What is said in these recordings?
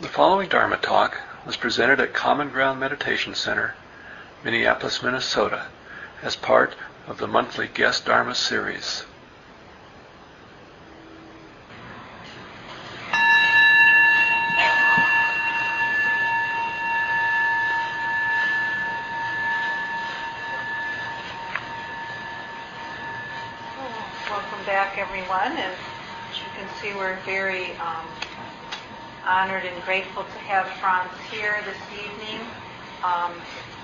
The following Dharma talk was presented at Common Ground Meditation Center, Minneapolis, Minnesota, as part of the monthly Guest Dharma series. Welcome back, everyone. And as you can see, we're very um, honored and grateful to have Franz here this evening. Um,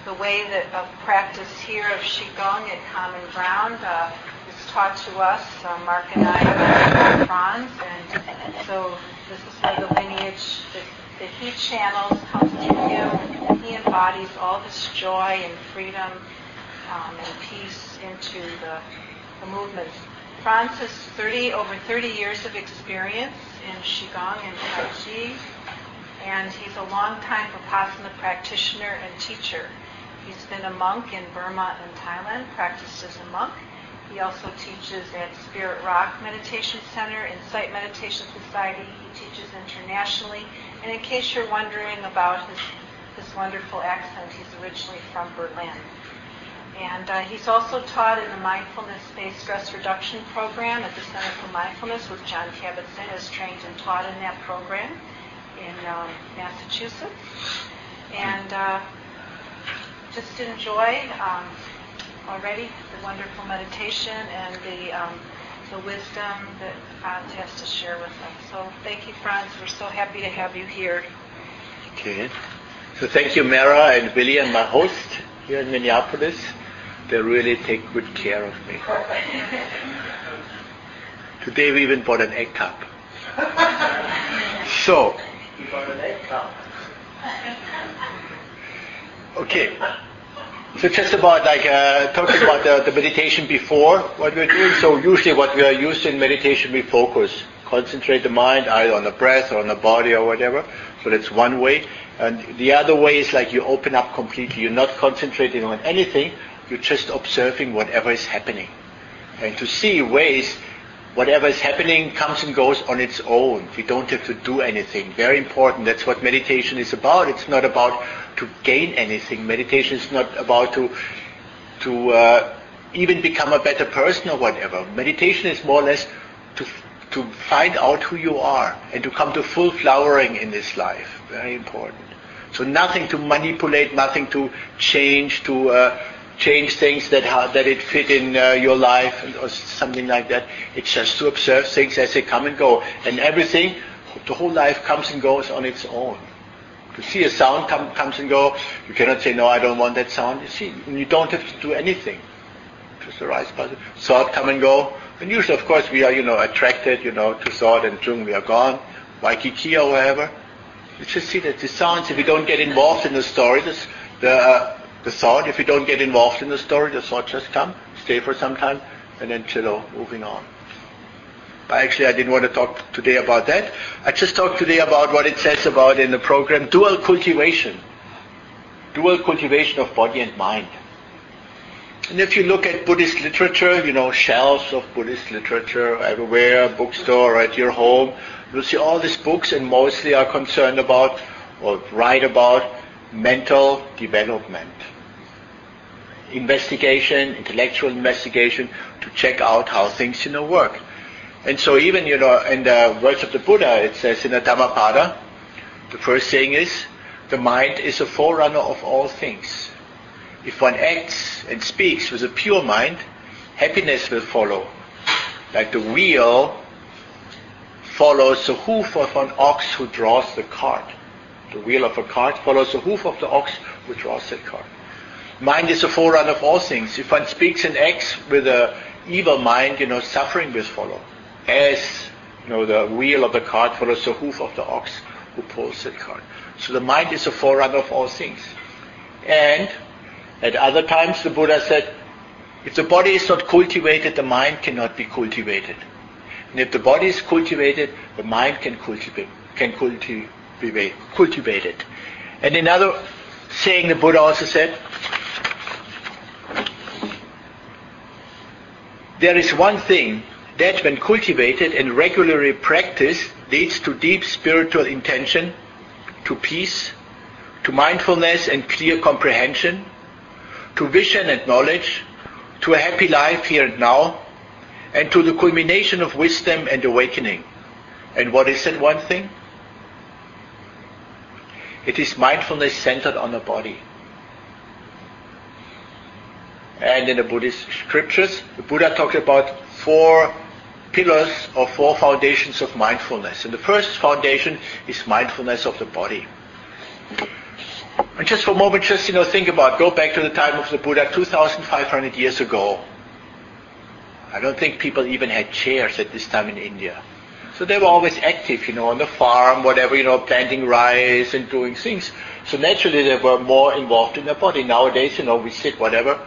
the way that of practice here of Qigong at Common Ground uh, is taught to us, uh, Mark and I, Franz. And so this is where the lineage that, that he channels comes to him. He embodies all this joy and freedom um, and peace into the, the movements. Franz has 30, over 30 years of experience in Qigong and Tai Chi, and he's a long-time Vipassana practitioner and teacher. He's been a monk in Burma and Thailand, practiced as a monk. He also teaches at Spirit Rock Meditation Center, Insight Meditation Society. He teaches internationally. And in case you're wondering about his, his wonderful accent, he's originally from Berlin. And uh, he's also taught in the mindfulness-based stress reduction program at the Center for Mindfulness with Jon Kabat-Zinn is trained and taught in that program in um, Massachusetts. And uh, just enjoy um, already the wonderful meditation and the, um, the wisdom that Franz has to share with us. So thank you, Franz. We're so happy to have you here. Okay. So thank you, Mara and Billy and my host here in Minneapolis. They really take good care of me. Today we even bought an egg cup. So. Okay. So just about like uh, talking about the, the meditation before what we're doing. So usually what we are used in meditation, we focus, concentrate the mind either on the breath or on the body or whatever. So that's one way. And the other way is like you open up completely. You're not concentrating on anything. You're just observing whatever is happening. And to see ways whatever is happening comes and goes on its own. We don't have to do anything. Very important. That's what meditation is about. It's not about to gain anything. Meditation is not about to to uh, even become a better person or whatever. Meditation is more or less to to find out who you are and to come to full flowering in this life. Very important. So nothing to manipulate, nothing to change, to uh, change things that ha- that it fit in uh, your life or something like that. It's just to observe things as they come and go, and everything, the whole life comes and goes on its own. To see a sound come, comes and go, you cannot say no, I don't want that sound. You see, you don't have to do anything. Just arise, thought come and go. And usually, of course, we are you know attracted you know to thought, and soon we are gone, Waikiki or wherever. You just see that the sounds. If we don't get involved in the story, this, the uh, the thought, if you don't get involved in the story, the thought just come, stay for some time, and then chill moving on. But actually, I didn't want to talk today about that. I just talked today about what it says about in the program, dual cultivation. Dual cultivation of body and mind. And if you look at Buddhist literature, you know, shelves of Buddhist literature everywhere, bookstore, or at your home, you'll see all these books and mostly are concerned about or write about mental development investigation, intellectual investigation, to check out how things, you know, work. And so even, you know, in the words of the Buddha, it says in the Dhammapada, the first thing is, the mind is a forerunner of all things. If one acts and speaks with a pure mind, happiness will follow. Like the wheel follows the hoof of an ox who draws the cart. The wheel of a cart follows the hoof of the ox who draws the cart. Mind is a forerunner of all things. If one speaks and acts with an evil mind, you know, suffering will follow. As, you know, the wheel of the cart follows the hoof of the ox who pulls that cart. So the mind is a forerunner of all things. And at other times the Buddha said, if the body is not cultivated, the mind cannot be cultivated. And if the body is cultivated, the mind can cultivate, can cultivate, cultivate it. And another saying the Buddha also said, There is one thing that when cultivated and regularly practiced leads to deep spiritual intention, to peace, to mindfulness and clear comprehension, to vision and knowledge, to a happy life here and now, and to the culmination of wisdom and awakening. And what is that one thing? It is mindfulness centered on the body. And in the Buddhist scriptures, the Buddha talked about four pillars or four foundations of mindfulness. And the first foundation is mindfulness of the body. And just for a moment, just you know, think about, go back to the time of the Buddha 2,500 years ago. I don't think people even had chairs at this time in India. So they were always active, you know, on the farm, whatever, you know, planting rice and doing things. So naturally they were more involved in their body. Nowadays, you know, we sit whatever,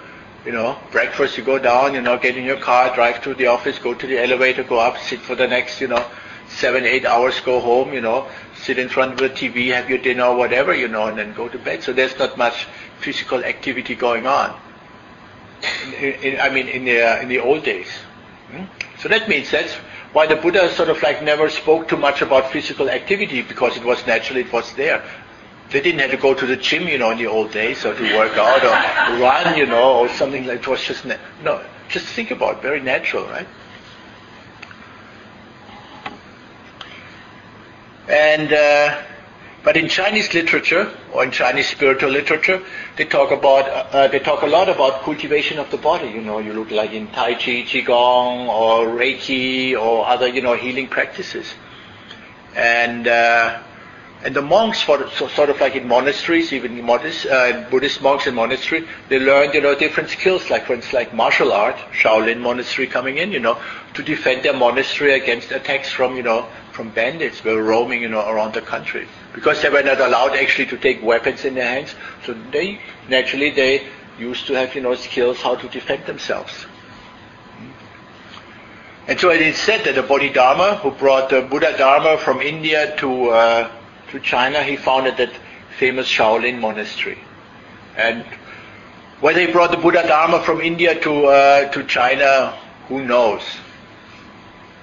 you know, breakfast, you go down, you know, get in your car, drive to the office, go to the elevator, go up, sit for the next, you know, seven, eight hours, go home, you know, sit in front of the TV, have your dinner whatever, you know, and then go to bed. So there's not much physical activity going on. In, in, I mean, in the, uh, in the old days. Hmm? So that means that's why the Buddha sort of like never spoke too much about physical activity because it was naturally, it was there. They didn't have to go to the gym, you know, in the old days or to work out or run, you know, or something like it was just, na- no, just think about it, very natural, right? And, uh, but in Chinese literature or in Chinese spiritual literature, they talk about uh, they talk a lot about cultivation of the body. You know, you look like in Tai Chi, Qigong, or Reiki, or other you know healing practices. And uh, and the monks, for, so, sort of like in monasteries, even modest, uh, Buddhist monks in monastery, they learned you know different skills, like for instance, like martial art, Shaolin monastery coming in, you know, to defend their monastery against attacks from you know from bandits who were roaming, you know, around the country because they were not allowed actually to take weapons in their hands. So they naturally they used to have, you know, skills how to defend themselves. And so it is said that the Bodhidharma, who brought the Buddha Dharma from India to uh, to China, he founded that famous Shaolin monastery. And whether they brought the Buddha Dharma from India to uh, to China, who knows?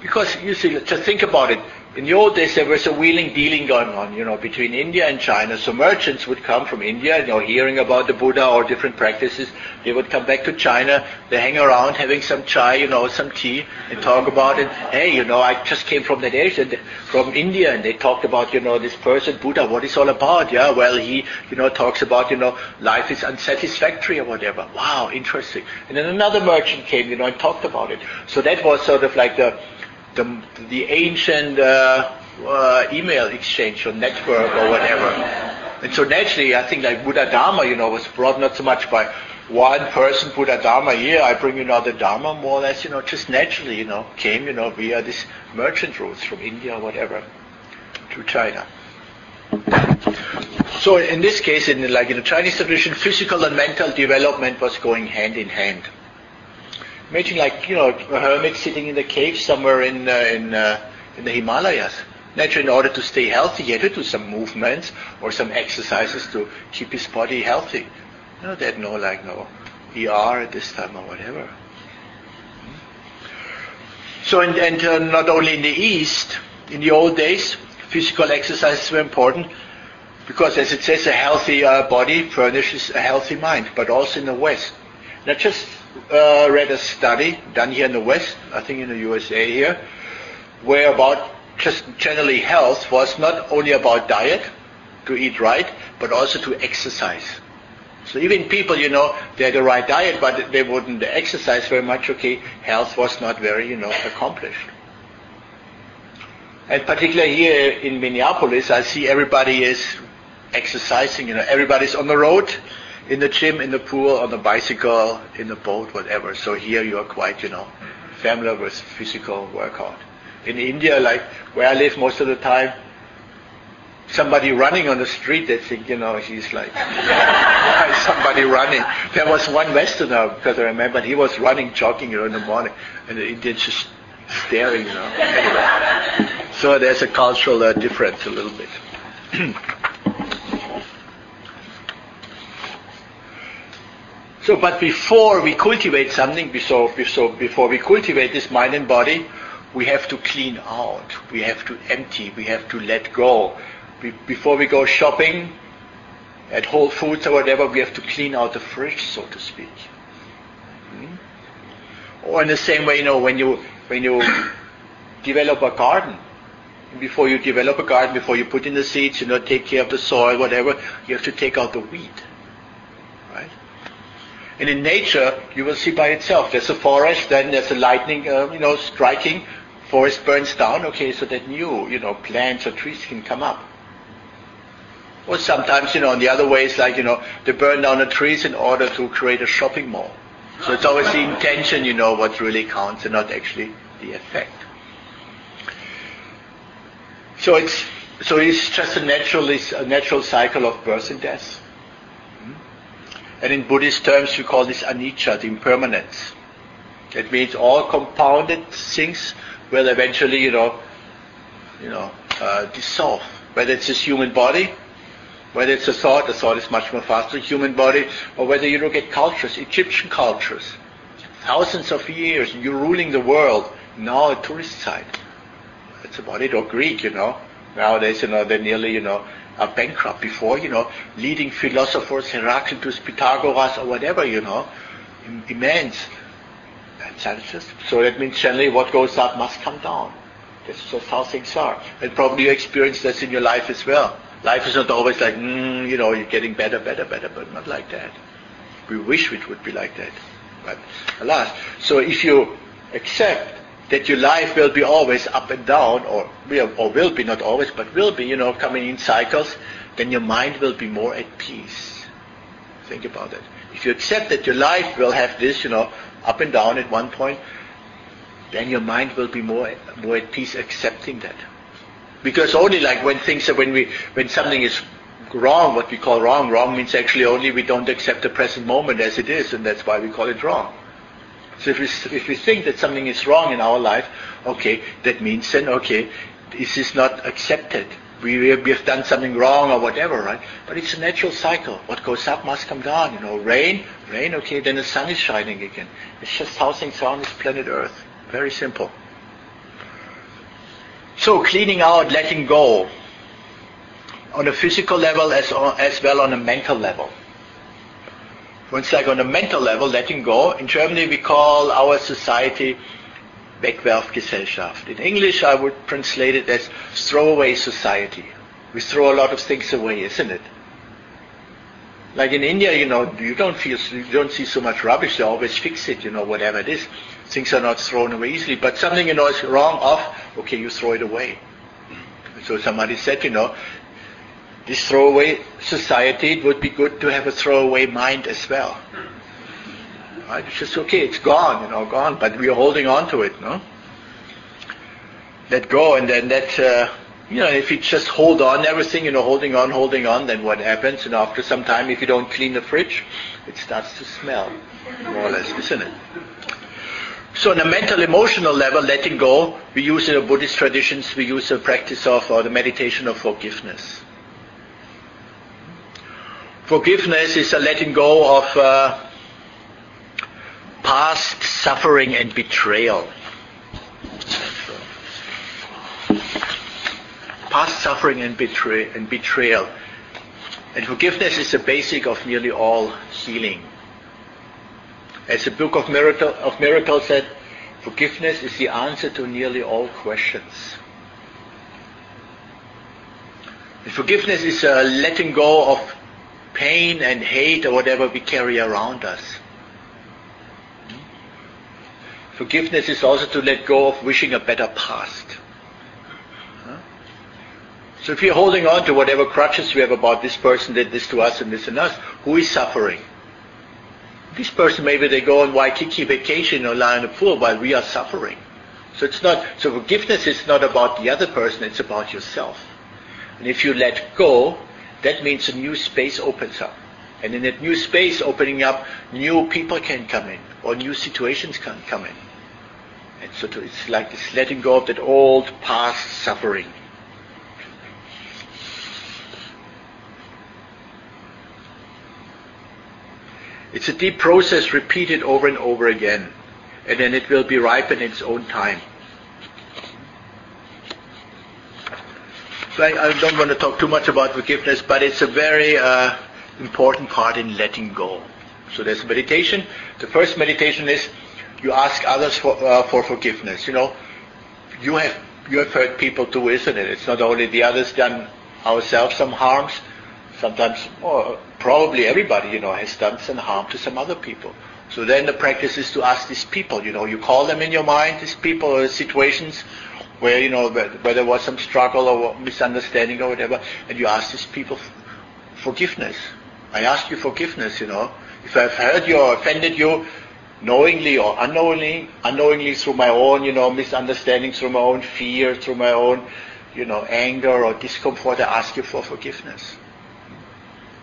Because you see, just think about it in the old days there was a wheeling dealing going on, you know, between India and China. So merchants would come from India, you know, hearing about the Buddha or different practices. They would come back to China. They hang around having some chai, you know, some tea, and talk about it. Hey, you know, I just came from that area, from India, and they talked about, you know, this person Buddha. What is all about? Yeah, well, he, you know, talks about, you know, life is unsatisfactory or whatever. Wow, interesting. And then another merchant came, you know, and talked about it. So that was sort of like the the, the ancient uh, uh, email exchange or network or whatever. And so naturally, I think like Buddha Dharma, you know, was brought not so much by one person, Buddha Dharma, here, I bring you now the Dharma, more or less, you know, just naturally, you know, came, you know, via this merchant routes from India or whatever to China. So in this case, in like in the Chinese tradition, physical and mental development was going hand in hand. Imagine like, you know, a hermit sitting in a cave somewhere in, uh, in, uh, in the Himalayas. Naturally, in order to stay healthy, he had to do some movements or some exercises to keep his body healthy. You know, they had no, like, no ER at this time or whatever. So, and, and uh, not only in the East, in the old days, physical exercises were important because, as it says, a healthy uh, body furnishes a healthy mind, but also in the West. Not just uh, read a study done here in the West, I think in the USA here, where about just generally health was not only about diet, to eat right, but also to exercise. So even people, you know, they had the right diet, but they wouldn't exercise very much, okay, health was not very, you know, accomplished. And particularly here in Minneapolis, I see everybody is exercising, you know, everybody's on the road, in the gym, in the pool, on the bicycle, in the boat, whatever. So here you are quite, you know, familiar with physical workout. In India, like where I live most of the time, somebody running on the street, they think, you know, he's like, somebody running? There was one Westerner, because I remember, he was running, jogging, you know, in the morning, and the Indians just staring, you know. Anyway. So there's a cultural uh, difference a little bit. So, but before we cultivate something, so, so before we cultivate this mind and body, we have to clean out, we have to empty, we have to let go before we go shopping at Whole Foods or whatever, we have to clean out the fridge, so to speak. Hmm? Or in the same way, you know, when you when you develop a garden, before you develop a garden, before you put in the seeds, you know, take care of the soil, whatever, you have to take out the weed. And in nature, you will see by itself. There's a forest, then there's a lightning, uh, you know, striking. Forest burns down, okay, so that new, you know, plants or trees can come up. Or sometimes, you know, in the other ways, like, you know, they burn down the trees in order to create a shopping mall. So it's always the intention, you know, what really counts and not actually the effect. So it's so it's just a natural a natural cycle of birth and death. And in Buddhist terms, we call this anicca, the impermanence. That means all compounded things will eventually, you know, you know, uh, dissolve. Whether it's this human body, whether it's a thought, the thought is much more faster, human body, or whether you look at cultures, Egyptian cultures, thousands of years, you're ruling the world, now a tourist site. It's about it, or Greek, you know. Nowadays, you know, they're nearly, you know, are bankrupt. Before, you know, leading philosophers, Heraclitus, Pythagoras, or whatever, you know, immense. So that means generally what goes up must come down. That's just how things are. And probably you experience this in your life as well. Life is not always like, mm, you know, you're getting better, better, better, but not like that. We wish it would be like that. But alas. So if you accept that your life will be always up and down, or will, or will be, not always, but will be, you know, coming in cycles, then your mind will be more at peace. Think about it. If you accept that your life will have this, you know, up and down at one point, then your mind will be more, more at peace accepting that. Because only like when things are, when we, when something is wrong, what we call wrong, wrong means actually only we don't accept the present moment as it is, and that's why we call it wrong. So if we, if we think that something is wrong in our life, okay, that means then, okay, this is not accepted. We, we have done something wrong or whatever, right? But it's a natural cycle. What goes up must come down. You know, rain, rain, okay, then the sun is shining again. It's just how things are on this planet Earth. Very simple. So cleaning out, letting go, on a physical level as, as well on a mental level. Instance, like on a mental level, letting go. In Germany, we call our society Wegwerfgesellschaft. In English, I would translate it as throwaway society. We throw a lot of things away, isn't it? Like in India, you know, you don't feel, you don't see so much rubbish. They always fix it, you know, whatever it is. Things are not thrown away easily. But something, you know, is wrong off, okay, you throw it away. So somebody said, you know, this throwaway society, it would be good to have a throwaway mind as well. Right? It's just okay, it's gone, you know, gone, but we are holding on to it, no? Let go, and then that, uh, you know, if you just hold on everything, you know, holding on, holding on, then what happens? And after some time, if you don't clean the fridge, it starts to smell, more or less, isn't it? So on a mental, emotional level, letting go, we use in the Buddhist traditions, we use the practice of, or the meditation of forgiveness. Forgiveness is a letting go of uh, past suffering and betrayal. Past suffering and, betray- and betrayal. And forgiveness is the basic of nearly all healing. As the Book of, Miracle, of Miracles said, forgiveness is the answer to nearly all questions. And forgiveness is a letting go of pain and hate or whatever we carry around us. Forgiveness is also to let go of wishing a better past. So if you're holding on to whatever crutches we have about this person did this to us and this and us, who is suffering? This person maybe they go on Waikiki vacation or lie in the pool while we are suffering. So it's not so forgiveness is not about the other person, it's about yourself. And if you let go, that means a new space opens up. And in that new space opening up, new people can come in, or new situations can come in. And so to, it's like this letting go of that old past suffering. It's a deep process repeated over and over again. And then it will be ripe in its own time. So I, I, don't want to talk too much about forgiveness, but it's a very uh, important part in letting go. So there's meditation. The first meditation is you ask others for, uh, for forgiveness. You know, you have you have heard people too, isn't it? It's not only the others done ourselves some harms. Sometimes, or probably everybody, you know, has done some harm to some other people. So then the practice is to ask these people. You know, you call them in your mind, these people or situations where you know where there was some struggle or misunderstanding or whatever, and you ask these people forgiveness. I ask you forgiveness. You know, if I've hurt you or offended you, knowingly or unknowingly, unknowingly through my own, you know, misunderstandings, through my own fear, through my own, you know, anger or discomfort, I ask you for forgiveness.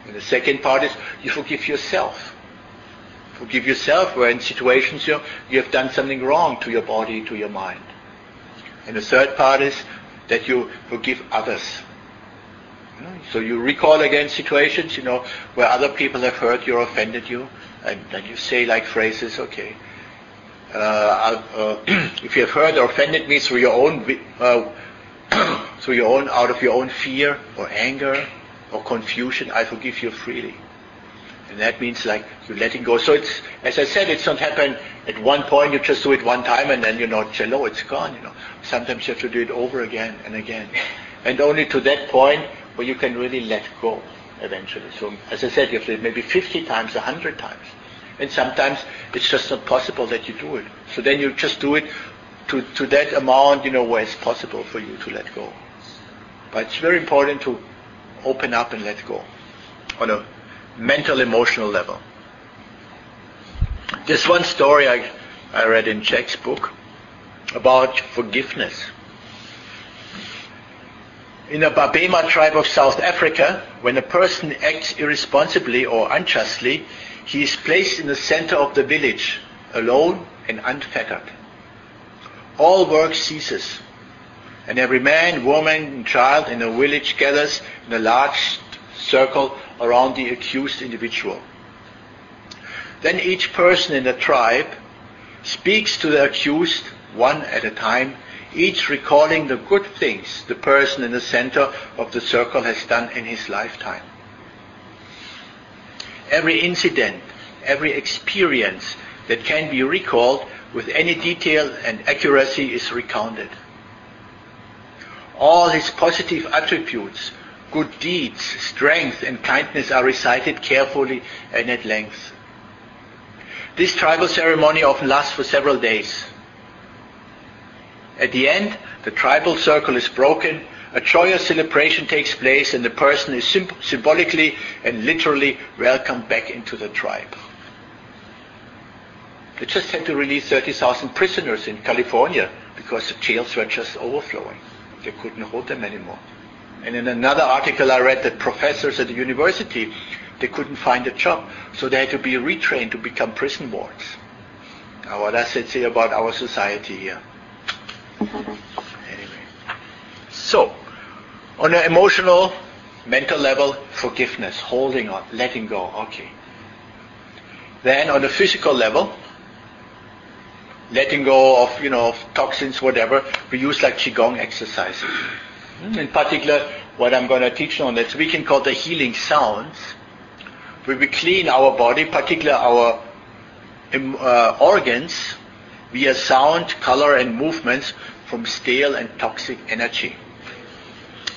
And the second part is you forgive yourself. Forgive yourself where in situations you, you have done something wrong to your body, to your mind. And the third part is that you forgive others. So you recall again situations, you know, where other people have hurt you or offended you, and then you say like phrases, okay, uh, uh, if you have hurt or offended me through your own, uh, through your own, out of your own fear or anger or confusion, I forgive you freely. And that means like you're letting go. So it's, as I said, it's not happen at one point, you just do it one time and then you know, cello, it's gone, you know. Sometimes you have to do it over again and again. And only to that point where you can really let go eventually. So as I said, you have to maybe 50 times, 100 times. And sometimes it's just not possible that you do it. So then you just do it to, to that amount, you know, where it's possible for you to let go. But it's very important to open up and let go on a mental, emotional level. There's one story I, I read in Jack's book about forgiveness. In the Babemba tribe of South Africa, when a person acts irresponsibly or unjustly, he is placed in the center of the village, alone and unfettered. All work ceases, and every man, woman, and child in the village gathers in a large circle around the accused individual. Then each person in the tribe speaks to the accused one at a time each recalling the good things the person in the center of the circle has done in his lifetime. Every incident, every experience that can be recalled with any detail and accuracy is recounted. All his positive attributes, good deeds, strength, and kindness are recited carefully and at length. This tribal ceremony often lasts for several days. At the end, the tribal circle is broken, a joyous celebration takes place, and the person is symbolically and literally welcomed back into the tribe. They just had to release 30,000 prisoners in California because the jails were just overflowing. They couldn't hold them anymore. And in another article I read that professors at the university, they couldn't find a job, so they had to be retrained to become prison wards. Now what does it say about our society here? Anyway. So, on an emotional, mental level, forgiveness, holding on, letting go, okay. Then on a physical level, letting go of, you know, of toxins, whatever, we use like Qigong exercises. Mm. In particular, what I'm going to teach you on that we can call the healing sounds, we clean our body, particularly our uh, organs, via sound, color, and movements from stale and toxic energy.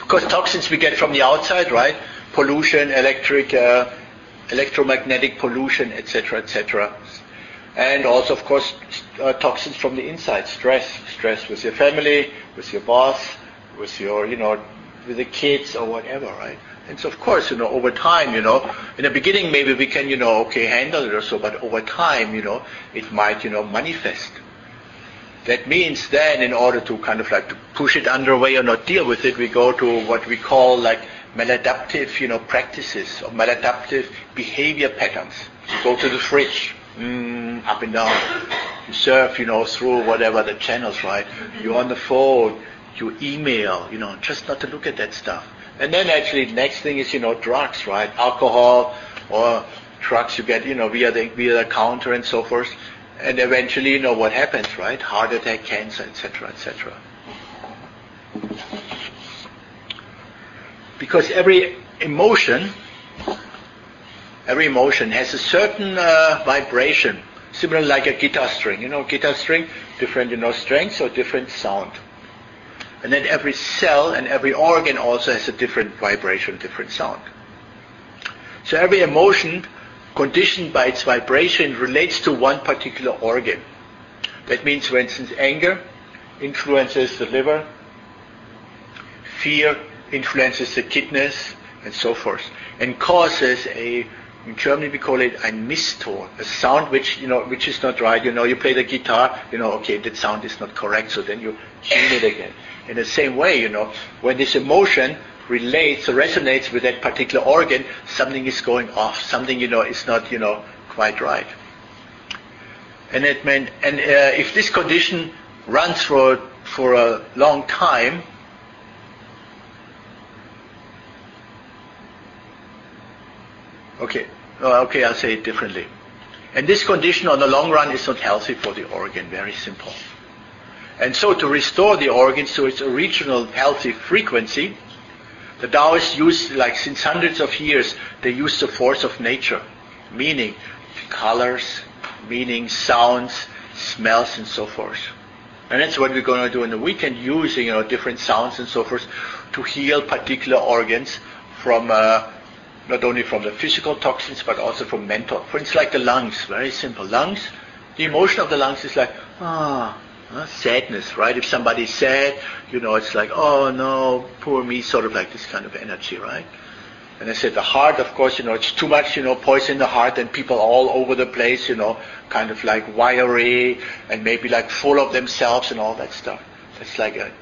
Because toxins we get from the outside, right? Pollution, electric, uh, electromagnetic pollution, etc., etc. And also, of course, uh, toxins from the inside, stress, stress with your family, with your boss, with your, you know, with the kids or whatever, right? And so, of course, you know, over time, you know, in the beginning maybe we can, you know, okay, handle it or so, but over time, you know, it might, you know, manifest. That means then in order to kind of like to push it underway or not deal with it, we go to what we call like maladaptive, you know, practices or maladaptive behavior patterns. You go to the fridge, mm, up and down. You surf, you know, through whatever the channels, right? You're on the phone, you email, you know, just not to look at that stuff. And then actually next thing is, you know, drugs, right? Alcohol or drugs you get, you know, via the, via the counter and so forth and eventually you know what happens, right? Heart attack, cancer, etc., etc. because every emotion, every emotion has a certain uh, vibration, similar like a guitar string. You know, guitar string, different, you know, strengths or different sound. And then every cell and every organ also has a different vibration, different sound. So every emotion conditioned by its vibration relates to one particular organ. That means, for instance, anger influences the liver, fear influences the kidneys, and so forth, and causes a in Germany we call it ein Misston, a sound which you know which is not right. You know, you play the guitar, you know, okay, that sound is not correct, so then you tune it again. In the same way, you know, when this emotion relates or resonates with that particular organ, something is going off. Something you know is not you know quite right. And it meant, and uh, if this condition runs for for a long time, okay, oh, okay, I'll say it differently. And this condition on the long run is not healthy for the organ. Very simple. And so to restore the organs to its original healthy frequency, the Taoists use, like since hundreds of years, they use the force of nature, meaning colors, meaning sounds, smells, and so forth. And that's what we're going to do in the weekend, using you know different sounds and so forth to heal particular organs from uh, not only from the physical toxins but also from mental. For instance, like the lungs, very simple. Lungs, the emotion of the lungs is like ah, sadness, right? If somebody's sad, you know, it's like, oh no, poor me, sort of like this kind of energy, right? And I said the heart, of course, you know, it's too much, you know, poison the heart and people all over the place, you know, kind of like wiry and maybe like full of themselves and all that stuff. That's like a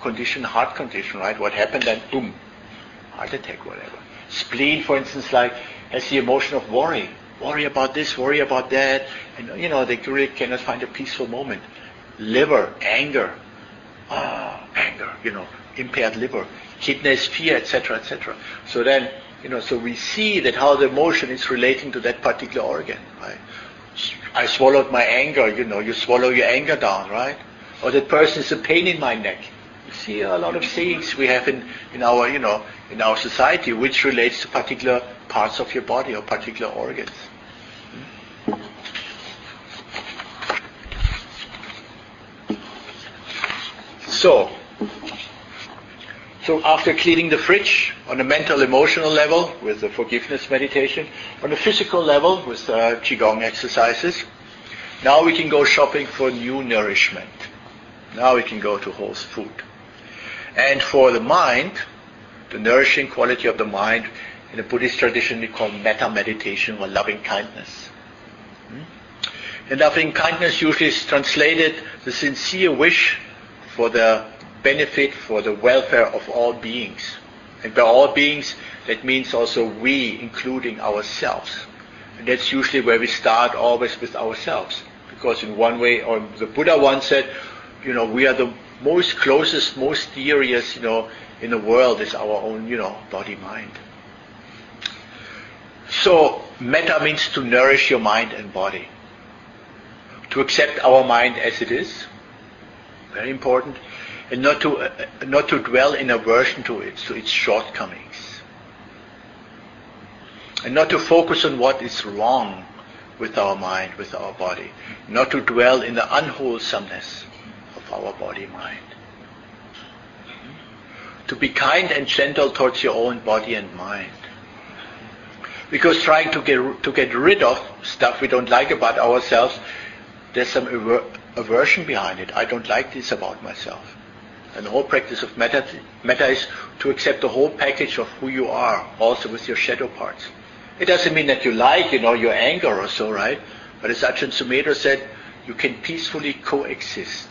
condition, heart condition, right? What happened then, boom, heart attack, whatever. Spleen, for instance, like has the emotion of worry. Worry about this, worry about that. And, you know, they really cannot find a peaceful moment liver, anger, ah, anger, you know, impaired liver, kidneys, fear, etc., etc. So then, you know, so we see that how the emotion is relating to that particular organ, right? I swallowed my anger, you know, you swallow your anger down, right? Or that person is a pain in my neck. You see a lot of things we have in, in our, you know, in our society which relates to particular parts of your body or particular organs. So, so after cleaning the fridge on a mental emotional level with the forgiveness meditation, on a physical level with uh, qigong exercises, now we can go shopping for new nourishment. Now we can go to whole food. And for the mind, the nourishing quality of the mind, in the Buddhist tradition we call metta meditation or loving kindness. Hmm? And loving kindness usually is translated the sincere wish for the benefit, for the welfare of all beings. And by all beings, that means also we, including ourselves. And that's usually where we start always with ourselves. Because in one way, or the Buddha once said, you know, we are the most closest, most dearest, you know, in the world is our own, you know, body mind. So, metta means to nourish your mind and body. To accept our mind as it is, very important, and not to uh, not to dwell in aversion to it, to its shortcomings, and not to focus on what is wrong with our mind, with our body, not to dwell in the unwholesomeness of our body mind. To be kind and gentle towards your own body and mind. Because trying to get to get rid of stuff we don't like about ourselves, there's some aversion behind it. I don't like this about myself. And the whole practice of metta, metta is to accept the whole package of who you are, also with your shadow parts. It doesn't mean that you like, you know, your anger or so, right? But as Ajahn Sumedho said, you can peacefully coexist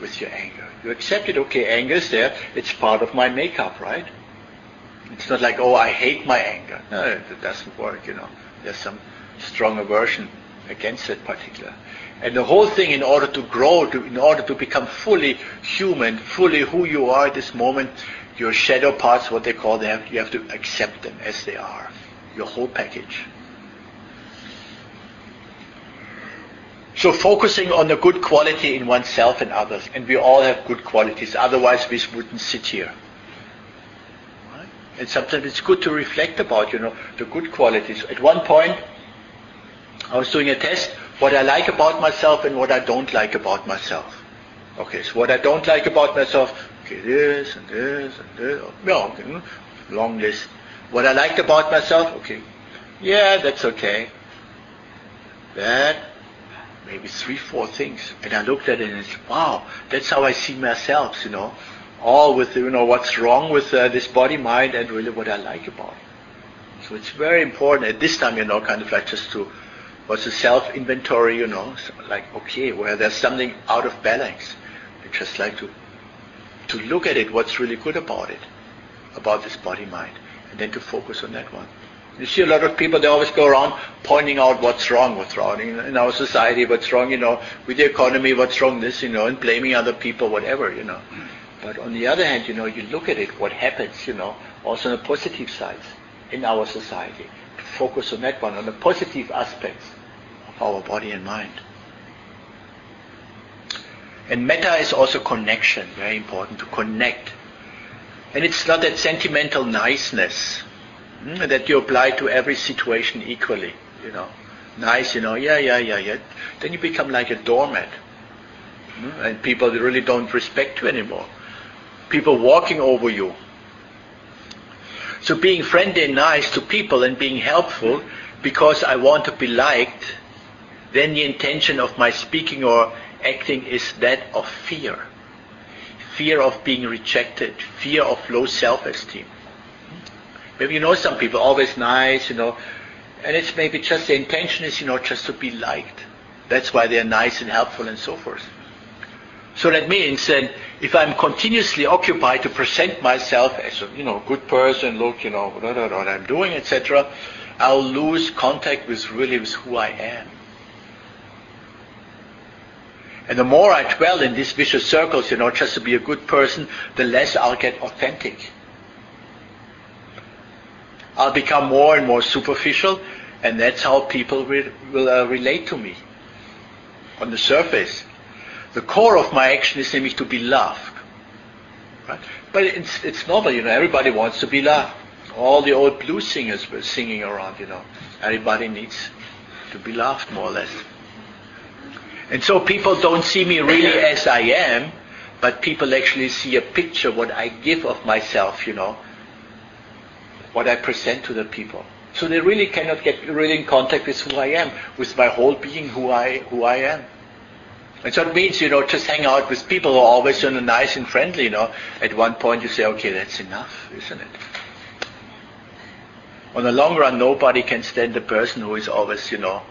with your anger. You accept it, okay, anger is there, it's part of my makeup, right? It's not like, oh, I hate my anger. No, it doesn't work, you know. There's some strong aversion against that particular. And the whole thing, in order to grow, to, in order to become fully human, fully who you are at this moment, your shadow parts, what they call them, you have to accept them as they are. Your whole package. So focusing on the good quality in oneself and others, and we all have good qualities, otherwise we wouldn't sit here. And sometimes it's good to reflect about, you know, the good qualities. At one point, I was doing a test, what I like about myself and what I don't like about myself. Okay, so what I don't like about myself, okay, this and this and this, yeah, okay, long list. What I liked about myself, okay, yeah, that's okay. That, maybe three, four things. And I looked at it and wow, that's how I see myself, you know. All with, you know, what's wrong with uh, this body, mind, and really what I like about it. So it's very important at this time, you know, kind of like just to, what's a self-inventory, you know, so like, okay, where there's something out of balance. I just like to, to look at it, what's really good about it, about this body, mind, and then to focus on that one. You see a lot of people, they always go around pointing out what's wrong, what's wrong in, in our society, what's wrong, you know, with the economy, what's wrong this, you know, and blaming other people, whatever, you know. But on the other hand, you know, you look at it, what happens, you know, also on the positive sides in our society. To focus on that one, on the positive aspects our body and mind. And metta is also connection, very important to connect. And it's not that sentimental niceness mm, that you apply to every situation equally, you know. Nice, you know, yeah, yeah, yeah, yeah. Then you become like a doormat. Mm, and people really don't respect you anymore. People walking over you. So being friendly and nice to people and being helpful because I want to be liked, then the intention of my speaking or acting is that of fear. Fear of being rejected, fear of low self-esteem. Maybe you know some people, always nice, you know, and it's maybe just the intention is, you know, just to be liked. That's why they're nice and helpful and so forth. So that means that if I'm continuously occupied to present myself as a, you know, good person, look, you know, what I'm doing, etc., I'll lose contact with really with who I am. And the more I dwell in these vicious circles, you know, just to be a good person, the less I'll get authentic. I'll become more and more superficial, and that's how people re- will uh, relate to me on the surface. The core of my action is nämlich to be loved. Right? But it's, it's normal, you know, everybody wants to be loved. All the old blues singers were singing around, you know. Everybody needs to be loved, more or less. And so people don't see me really as I am, but people actually see a picture, what I give of myself, you know, what I present to the people. So they really cannot get really in contact with who I am, with my whole being, who I who I am. And so it means, you know, just hang out with people who are always you know, nice and friendly, you know. At one point you say, okay, that's enough, isn't it? On the long run, nobody can stand a person who is always, you know,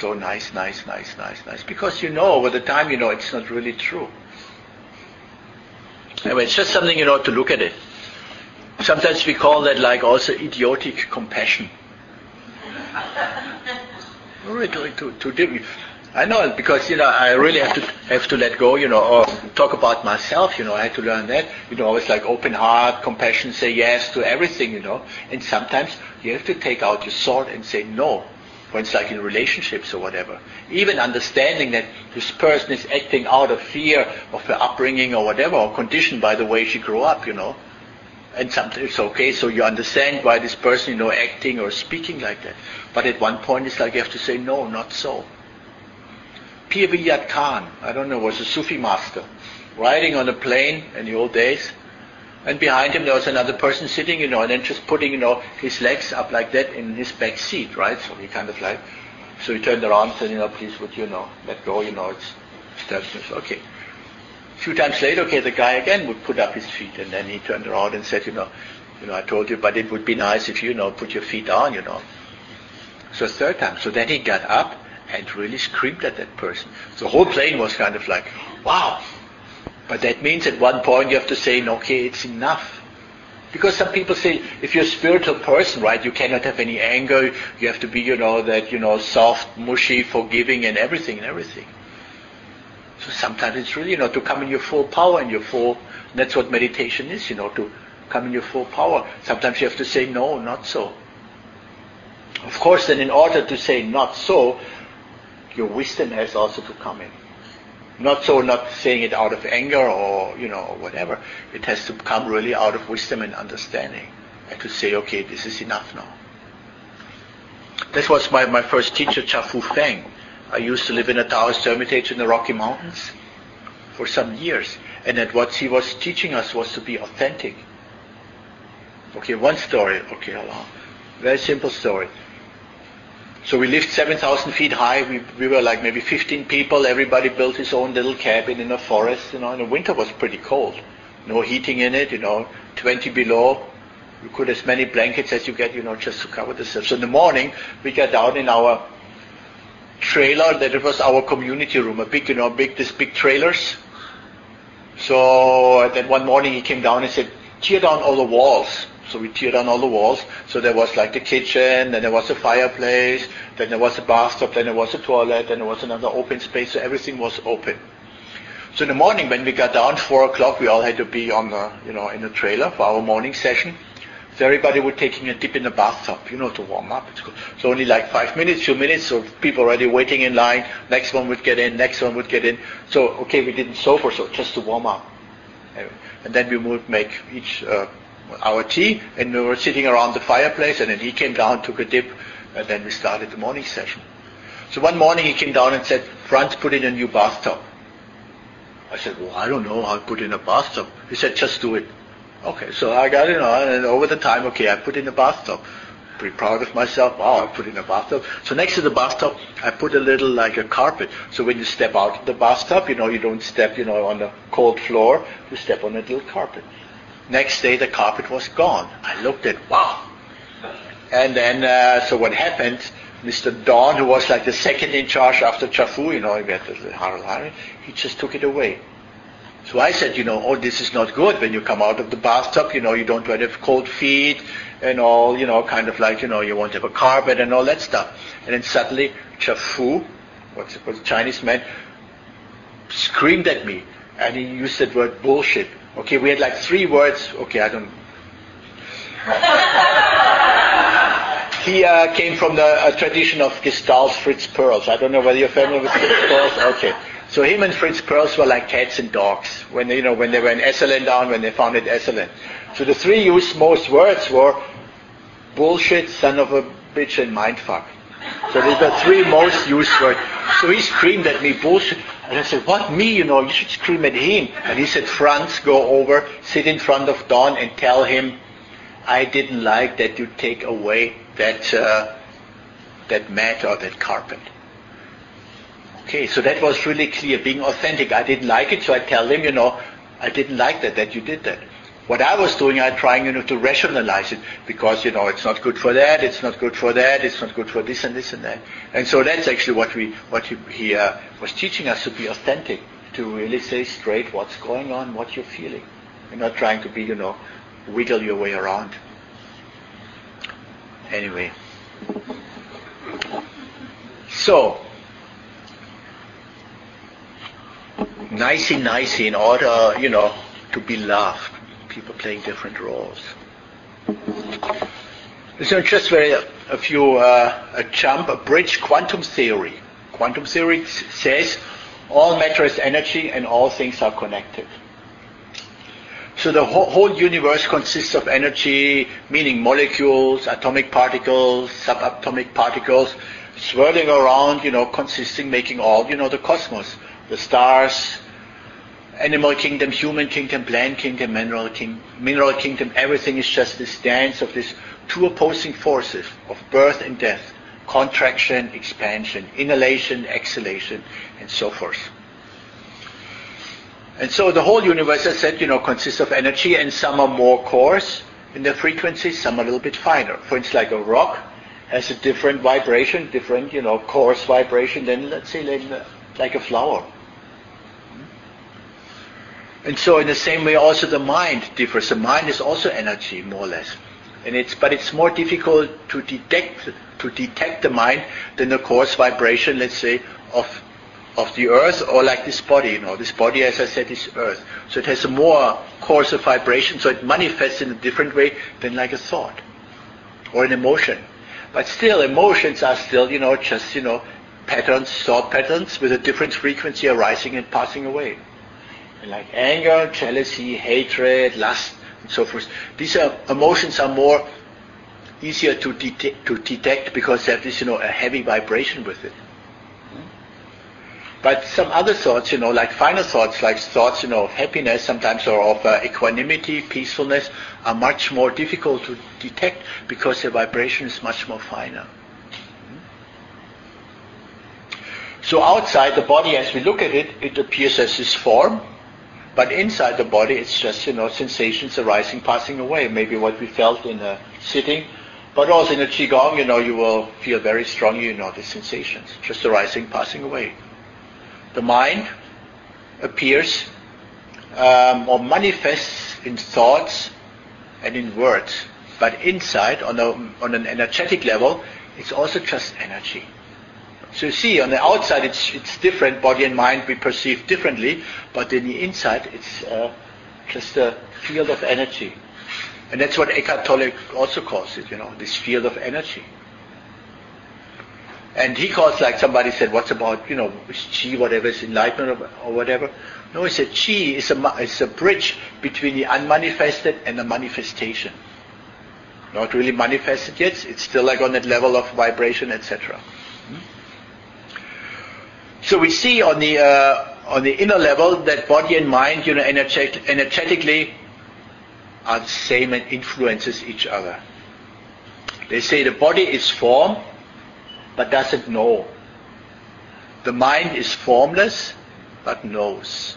so nice, nice, nice, nice, nice. Because you know, over the time, you know, it's not really true. Anyway, it's just something, you know, to look at it. Sometimes we call that like also idiotic compassion. to, to, to, I know because you know I really have to have to let go, you know, or talk about myself. You know, I had to learn that. You know, always like open heart, compassion, say yes to everything. You know, and sometimes you have to take out your sword and say no it's like in relationships or whatever. Even understanding that this person is acting out of fear of her upbringing or whatever, or conditioned by the way she grew up, you know. And sometimes it's okay, so you understand why this person, you know, acting or speaking like that. But at one point it's like you have to say, no, not so. Pir Khan, I don't know, was a Sufi master, riding on a plane in the old days, and behind him there was another person sitting, you know, and then just putting, you know, his legs up like that in his back seat, right? So he kind of like, so he turned around and said, you know, please would you know, let go, you know, it's steps. Okay A few times later, okay, the guy again would put up his feet, and then he turned around and said, you know, you know, I told you, but it would be nice if you, you know, put your feet down, you know. So third time. So then he got up and really screamed at that person. The whole plane was kind of like, wow. But that means at one point you have to say, okay, it's enough. Because some people say, if you're a spiritual person, right, you cannot have any anger, you have to be, you know, that, you know, soft, mushy, forgiving and everything and everything. So sometimes it's really, you know, to come in your full power and your full, that's what meditation is, you know, to come in your full power. Sometimes you have to say, no, not so. Of course, then in order to say not so, your wisdom has also to come in. Not so, not saying it out of anger or, you know, whatever. It has to come really out of wisdom and understanding. and to say, okay, this is enough now. This was my, my first teacher, Gia-Fu Feng. I used to live in a Taoist hermitage in the Rocky Mountains for some years. And that what he was teaching us was to be authentic. Okay, one story. Okay, Allah. Very simple story. So we lived 7,000 feet high. We, we were like maybe 15 people. Everybody built his own little cabin in a forest. You know, and the winter was pretty cold. No heating in it. You know, 20 below. You could as many blankets as you get. You know, just to cover the stuff. So in the morning we got down in our trailer. That it was our community room. A big, you know, big this big trailers. So uh, then one morning he came down and said, tear down all the walls. So we teared down all the walls. So there was like the kitchen, then there was a fireplace, then there was a bathtub, then there was a toilet, then there was another open space. So everything was open. So in the morning when we got down, four o'clock, we all had to be on the, you know, in the trailer for our morning session. So everybody was taking a dip in the bathtub, you know, to warm up. So only like five minutes, few minutes, so people already waiting in line. Next one would get in, next one would get in. So, okay, we didn't sober, so just to warm up. And then we would make each uh, our tea, and we were sitting around the fireplace, and then he came down, took a dip, and then we started the morning session. So one morning he came down and said, Franz, put in a new bathtub. I said, well, I don't know how to put in a bathtub. He said, just do it. Okay, so I got it on, and over the time, okay, I put in a bathtub. Pretty proud of myself. Wow, I put in a bathtub. So next to the bathtub, I put a little like a carpet. So when you step out of the bathtub, you know, you don't step, you know, on the cold floor. You step on a little carpet. Next day, the carpet was gone. I looked at, wow. And then, uh, so what happened, Mr. Don, who was like the second in charge after Gia-Fu, you know, he got the he just took it away. So I said, you know, oh, this is not good. When you come out of the bathtub, you know, you don't want to have cold feet and all, you know, kind of like, you know, you want to have a carpet and all that stuff. And then suddenly, Gia-Fu, what's it, called, Chinese man, screamed at me. And he used that word bullshit. Okay, we had like three words. Okay, I don't. he uh, came from the uh, tradition of Gestalt Fritz Perls. I don't know whether you're familiar with Fritz Perls. Okay. So him and Fritz Perls were like cats and dogs when they, you know when they were in Esalen down when they founded Esalen. So the three used most words were bullshit, son of a bitch, and mindfuck. So these are three most used words. So he screamed at me, bullshit. And I said, what, me? You know, you should scream at him. And he said, Franz, go over, sit in front of Don and tell him, I didn't like that you take away that, uh, that mat or that carpet. Okay, so that was really clear, being authentic. I didn't like it, so I tell him, you know, I didn't like that, that you did that. What I was doing, I trying, you know, to rationalize it because, you know, it's not good for that, it's not good for that, it's not good for this and this and that. And so that's actually what we, what he, he uh, was teaching us to be authentic, to really say straight what's going on, what you're feeling. You're not trying to be, you know, wiggle your way around. Anyway. So, nicey nicey in order, you know, to be loved people playing different roles. So just very a, few uh, a jump, a bridge quantum theory. Quantum theory says all matter is energy and all things are connected. So the whole universe consists of energy, meaning molecules, atomic particles, subatomic particles, swirling around, you know, consisting, making all, you know, the cosmos, the stars, animal kingdom, human kingdom, plant kingdom, mineral, mineral kingdom, everything is just this dance of these two opposing forces of birth and death, contraction, expansion, inhalation, exhalation, and so forth. And so the whole universe, as I said, you know, consists of energy, and some are more coarse in their frequency, some are a little bit finer. For instance, like a rock has a different vibration, different, you know, coarse vibration than, let's say, like, uh, like a flower. And so in the same way also the mind differs. The mind is also energy, more or less. And it's, but it's more difficult to detect, to detect the mind than the coarse vibration, let's say, of, of the earth or like this body, you know. This body, as I said, is earth. So it has a more coarse vibration, so it manifests in a different way than like a thought or an emotion. But still, emotions are still, you know, just, you know, patterns, thought patterns with a different frequency arising and passing away like anger, jealousy, hatred, lust, and so forth. These are, emotions are more easier to, detect, to detect because they have this, you know, a heavy vibration with it. But some other thoughts, you know, like finer thoughts, like thoughts, you know, of happiness sometimes or of uh, equanimity, peacefulness, are much more difficult to detect because the vibration is much more finer. So outside the body, as we look at it, it appears as this form, but inside the body, it's just, you know, sensations arising, passing away. Maybe what we felt in a sitting, but also in a Qigong, you know, you will feel very strongly, you know, the sensations, just arising, passing away the mind appears um, or manifests in thoughts and in words. But inside, on, a, on an energetic level, it's also just energy. So you see, on the outside it's, it's different, body and mind we perceive differently, but in the inside it's uh, just a field of energy. And that's what Eckhart Tolle also calls it, you know, this field of energy. And he calls like somebody said, what's about, you know, chi, whatever, is enlightenment or, or whatever. No, he said chi is a, is a bridge between the unmanifested and the manifestation. Not really manifested yet, it's still like on that level of vibration, etc. So we see on the, uh, on the inner level that body and mind, you know, energet- energetically are the same and influences each other. They say the body is form, but doesn't know. The mind is formless, but knows.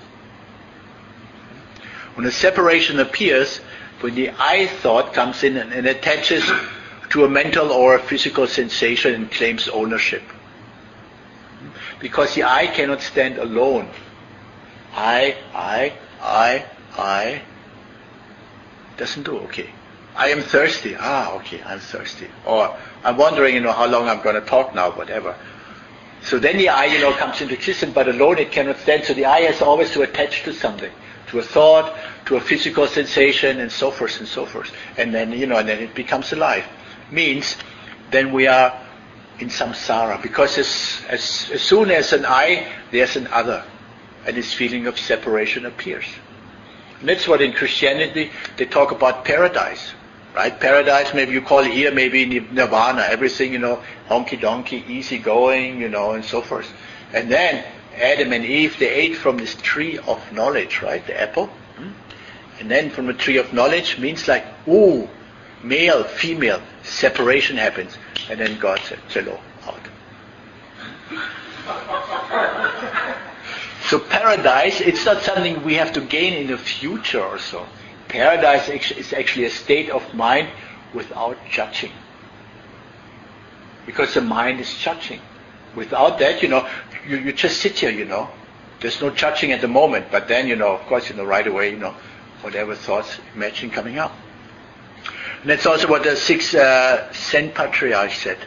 When a separation appears, when the I thought comes in and, and attaches to a mental or a physical sensation and claims ownership. Because the I cannot stand alone. I, I, I, I doesn't do okay. I am thirsty. Ah, okay, I'm thirsty. Or I'm wondering, you know, how long I'm going to talk now, whatever. So then the I, you know, comes into existence, but alone it cannot stand. So the I has always to attach to something, to a thought, to a physical sensation, and so forth and so forth. And then, you know, and then it becomes alive. Means then we are in samsara, because as, as, as soon as an I, there's an other, and this feeling of separation appears. And that's what in Christianity they talk about paradise right? Paradise, maybe you call it here, maybe nirvana, everything, you know, honky donkey, easy going, you know, and so forth. And then Adam and Eve, they ate from this tree of knowledge, right? The apple. Hmm? And then from the tree of knowledge means like, ooh, male, female, separation happens. And then God said, cello, out. so paradise, it's not something we have to gain in the future or so. Paradise is actually a state of mind without judging. Because the mind is judging. Without that, you know, you, you just sit here, you know. There's no judging at the moment, but then, you know, of course, you know, right away, you know, whatever thoughts imagine coming up. And that's also what the sixth uh, Zen patriarch said.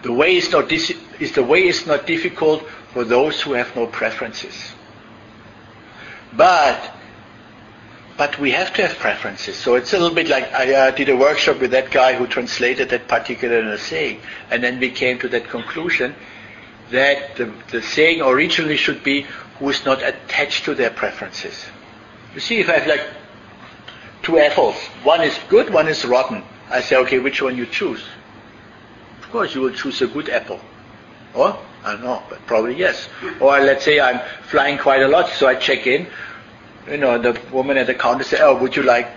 The way is not dis- is the way is not difficult for those who have no preferences. But but we have to have preferences. So it's a little bit like I uh, did a workshop with that guy who translated that particular saying, and then we came to that conclusion that the, the saying originally should be who is not attached to their preferences. You see, if I have like two apples, one is good, one is rotten, I say, okay, which one you choose? Of course, you will choose a good apple. Or? I don't know, but probably yes. Or let's say I'm flying quite a lot, so I check in you know, the woman at the counter said, oh, would you like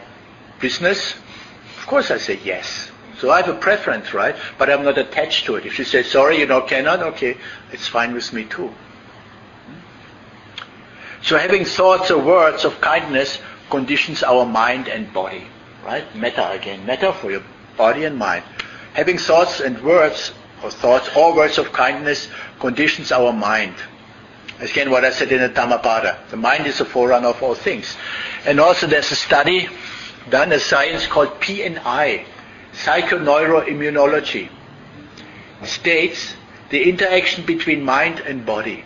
business? Of course I say yes. So I have a preference, right? But I'm not attached to it. If she says, sorry, you know, cannot, okay, it's fine with me too. Hmm? So having thoughts or words of kindness conditions our mind and body, right? Metta again, metta for your body and mind. Having thoughts and words or thoughts or words of kindness conditions our mind. Again, what I said in the Dhammapada. The mind is a forerunner of all things. And also there's a study done, a science called PNI, Psychoneuroimmunology. States the interaction between mind and body.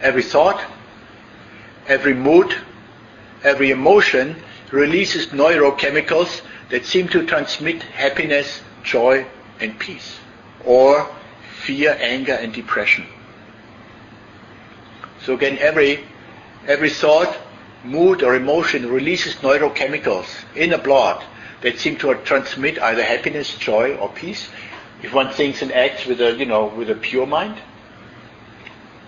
Every thought, every mood, every emotion releases neurochemicals that seem to transmit happiness, joy, and peace, or fear, anger, and depression. So again, every, every thought, mood or emotion releases neurochemicals in the blood that seem to transmit either happiness, joy, or peace. If one thinks and acts with a, you know, with a pure mind,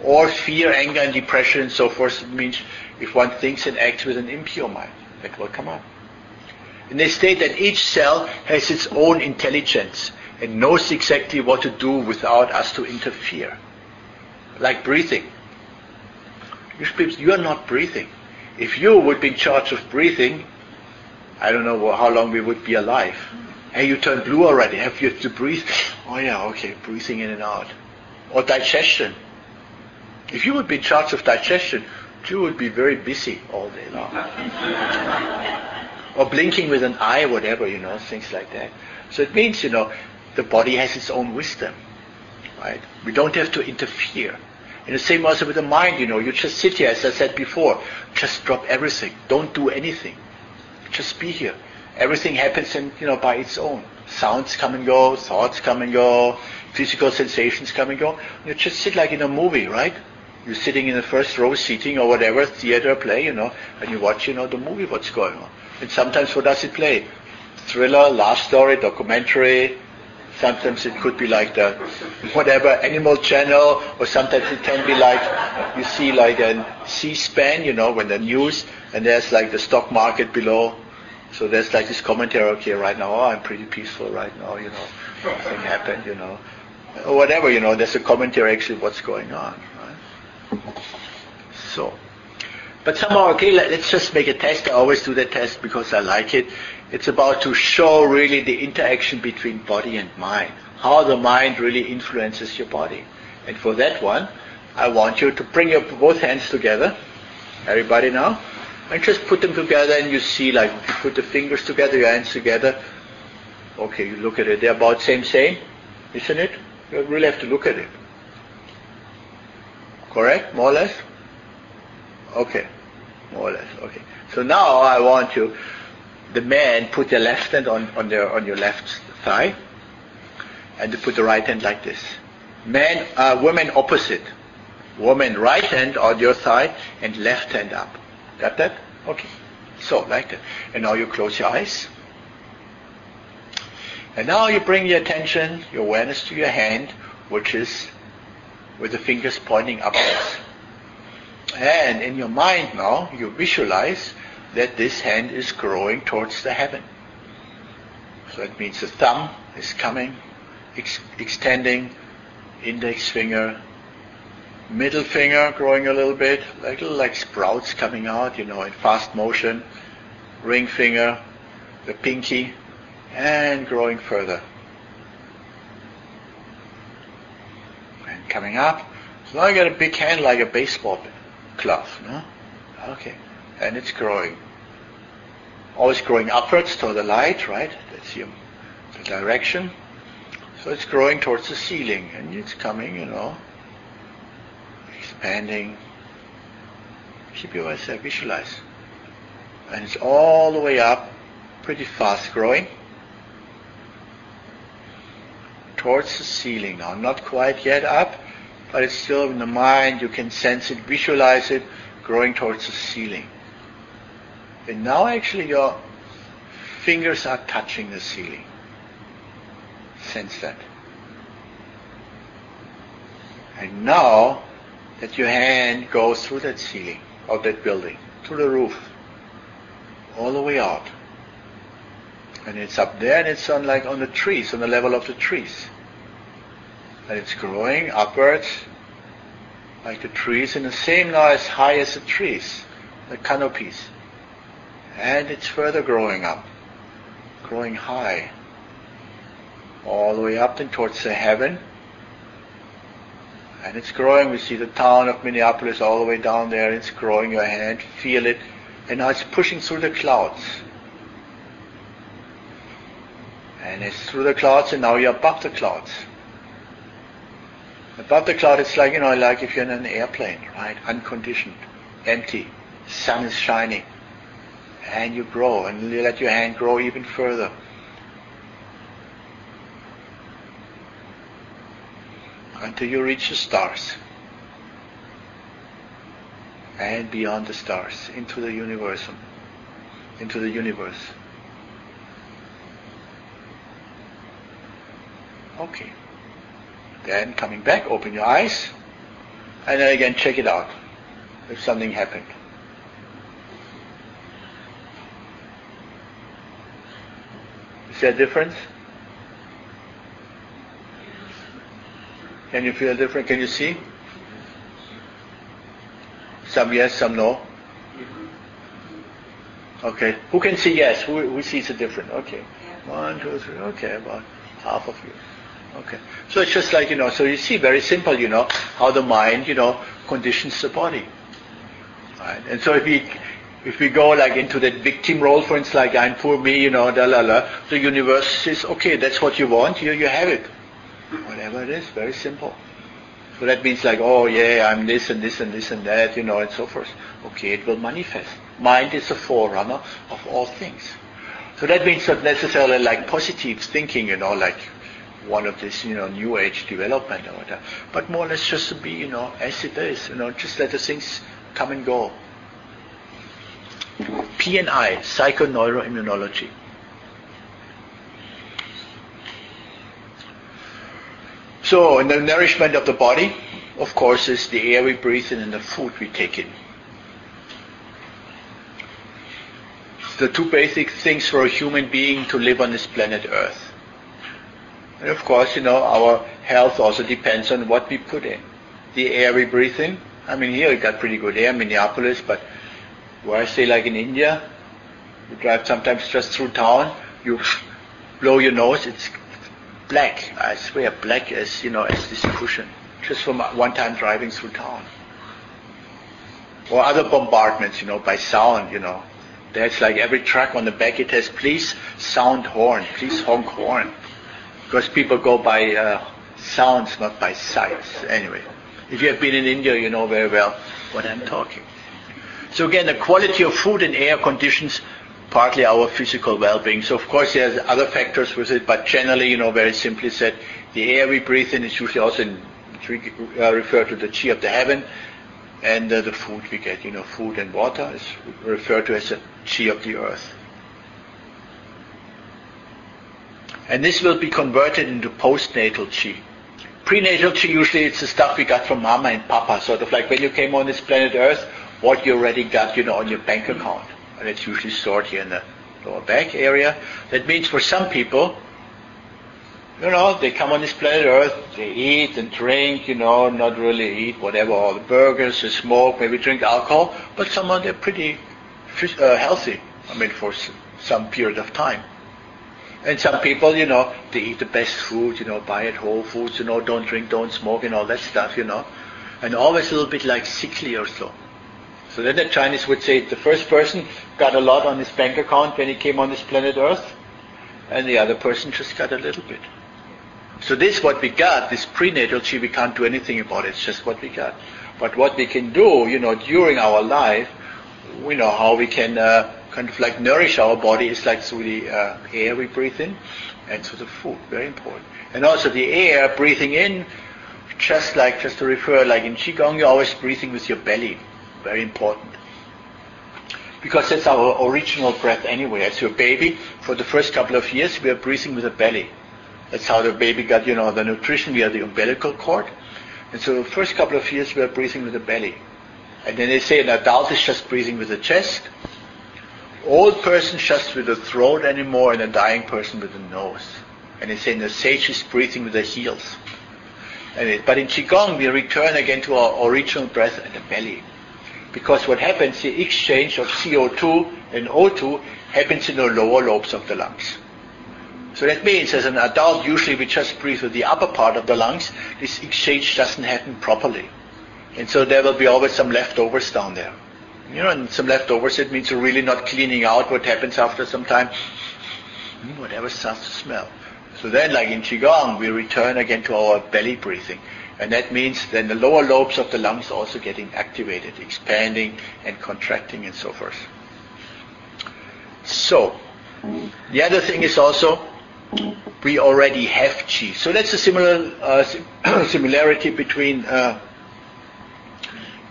or fear, anger, and depression, and so forth, means if one thinks and acts with an impure mind, that will come up. And they state that each cell has its own intelligence and knows exactly what to do without us to interfere. Like breathing. You are not breathing. If you would be in charge of breathing, I don't know how long we would be alive. Hey, you turned blue already. Have you to breathe? Oh yeah, okay, breathing in and out. Or digestion. If you would be in charge of digestion, you would be very busy all day long. or blinking with an eye, whatever, you know, things like that. So it means, you know, the body has its own wisdom. Right? We don't have to interfere. And the same also with the mind, you know, you just sit here, as I said before, just drop everything. Don't do anything. Just be here. Everything happens in, you know, by its own. Sounds come and go, thoughts come and go, physical sensations come and go. You just sit like in a movie, right? You're sitting in the first row seating or whatever, theater play, you know, and you watch, you know, the movie, what's going on. And sometimes what does it play? Thriller, love story, documentary, Sometimes it could be like the whatever animal channel, or sometimes it can be like you see like a C-SPAN, you know, when the news and there's like the stock market below. So there's like this commentary. Okay, right now, oh, I'm pretty peaceful right now. You know, nothing happened. You know, or whatever. You know, there's a commentary actually what's going on. So. But somehow, okay, let, us just make a test. I always do the test because I like it. It's about to show really the interaction between body and mind, how the mind really influences your body. And for that one, I want you to bring your both hands together, everybody now, and just put them together and you see like you put the fingers together, your hands together. Okay, you look at it, they're about same same, isn't it? You really have to look at it. Correct? More or less? Okay. More or less. Okay. So now I want you the man put their left hand on, on, their, on your left thigh, and they put the right hand like this. Man, uh, woman opposite. Woman right hand on your thigh and left hand up. Got that? Okay. So, like that. And now you close your eyes. And now you bring your attention, your awareness to your hand, which is with the fingers pointing upwards. And in your mind now, you visualize that this hand is growing towards the heaven. So that means the thumb is coming, ex- extending, index finger, middle finger growing a little bit, like like sprouts coming out, you know, in fast motion, ring finger, the pinky, and growing further. Coming up. So now you got a big hand like a baseball glove, no? Okay and it's growing. Always growing upwards toward the light, right? That's your, the direction. So it's growing towards the ceiling, and it's coming, you know, expanding. Keep your eyes there, visualize. And it's all the way up, pretty fast growing, towards the ceiling now. Not quite yet up, but it's still in the mind. You can sense it, visualize it, growing towards the ceiling. And now actually your fingers are touching the ceiling. Sense that. And now that your hand goes through that ceiling of that building, to the roof, all the way out. And it's up there and it's on like on the trees, on the level of the trees. And it's growing upwards like the trees and the same now as high as the trees, the canopies. And it's further growing up, growing high, all the way up and towards the heaven. And it's growing. We see the town of Minneapolis all the way down there. It's growing your hand. Feel it. And now it's pushing through the clouds. And it's through the clouds and now you're above the clouds. Above the cloud it's like, you know, like if you're in an airplane, right? Unconditioned. Empty. Sun is shining and you grow and you let your hand grow even further. Until you reach the stars. and beyond the stars into the universe, into the universe. Okay. Then coming back, open your eyes, and then again check it out if something happened. Is there a difference? Can you feel a different? Can you see? Some yes, some no. Okay. Who can see yes? Who, who sees it different? Okay. One, two, three. Okay, about half of you. Okay. So it's just like, you know, so you see very simple, you know, how the mind, you know, conditions the body. Right? And so if we if we go like into that victim role, for instance, like I'm poor me, you know, da la la, the universe says, okay, that's what you want, here you have it. Whatever it is, very simple. So that means like, oh yeah, I'm this and this and this and that, you know, and so forth. Okay, it will manifest. Mind is a forerunner of all things. So that means not necessarily like positive thinking, you know, like one of this, you know, new age development or whatever, but more or less just to be, you know, as it is, you know, just let the things come and go. PNI, psychoneuroimmunology. So, in the nourishment of the body, of course, is the air we breathe in and the food we take in. The two basic things for a human being to live on this planet Earth. And of course, you know, our health also depends on what we put in. The air we breathe in. I mean, here we got pretty good air, Minneapolis, but where I stay like in India, you drive sometimes just through town, you blow your nose, it's black. I swear, black as, you know, as this cushion. Just from one time driving through town. Or other bombardments, you know, by sound, you know. There's like every truck on the back, it has please sound horn, please honk horn. Because people go by uh, sounds, not by sights. Anyway, if you have been in India, you know very well what I'm talking. So again, the quality of food and air conditions partly our physical well-being. So of course there's other factors with it, but generally, you know, very simply said, the air we breathe in is usually also in, uh, referred to the chi of the heaven, and uh, the food we get, you know, food and water is referred to as the chi of the earth. And this will be converted into postnatal chi. Prenatal chi, usually it's the stuff we got from mama and papa, sort of like when you came on this planet Earth, what you already got, you know, on your bank account. And it's usually stored here in the lower back area. That means for some people, you know, they come on this planet Earth, they eat and drink, you know, not really eat whatever, all the burgers, they smoke, maybe drink alcohol, but somehow they're pretty uh, healthy, I mean, for some period of time. And some people, you know, they eat the best food, you know, buy at Whole Foods, you know, don't drink, don't smoke, and all that stuff, you know. And always a little bit like sickly or so. So then the Chinese would say the first person got a lot on his bank account when he came on this planet Earth, and the other person just got a little bit. So this what we got, this prenatal chi, we can't do anything about it. It's just what we got. But what we can do, you know, during our life, we know how we can uh, kind of like nourish our body is like through the uh, air we breathe in and through the food. Very important. And also the air breathing in, just like just to refer, like in qigong, you're always breathing with your belly. Very important. Because that's our original breath anyway. As your baby, for the first couple of years, we are breathing with the belly. That's how the baby got, you know, the nutrition via the umbilical cord. And so the first couple of years, we are breathing with the belly. And then they say an adult is just breathing with the chest, old person just with the throat anymore, and a dying person with the nose. And they say the sage is breathing with the heels. It, but in Qigong, we return again to our original breath in the belly. Because what happens, the exchange of CO2 and O2 happens in the lower lobes of the lungs. So that means as an adult, usually we just breathe with the upper part of the lungs. This exchange doesn't happen properly. And so there will be always some leftovers down there. You know, and some leftovers, it means you're really not cleaning out what happens after some time. Hmm, whatever starts to smell. So then, like in Qigong, we return again to our belly breathing. And that means then the lower lobes of the lungs also getting activated, expanding and contracting and so forth. So, the other thing is also, we already have chi. So that's a similar uh, similarity between uh,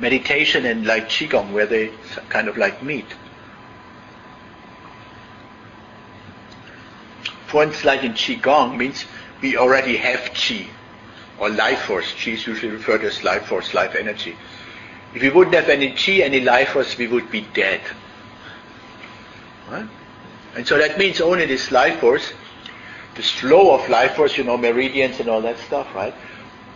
meditation and like qigong, where they kind of like meet. For instance, like in qigong means we already have qi or life force. Qi is usually referred as life force, life energy. If we wouldn't have any qi, any life force, we would be dead. Right? And so that means only this life force, this flow of life force, you know, meridians and all that stuff, right?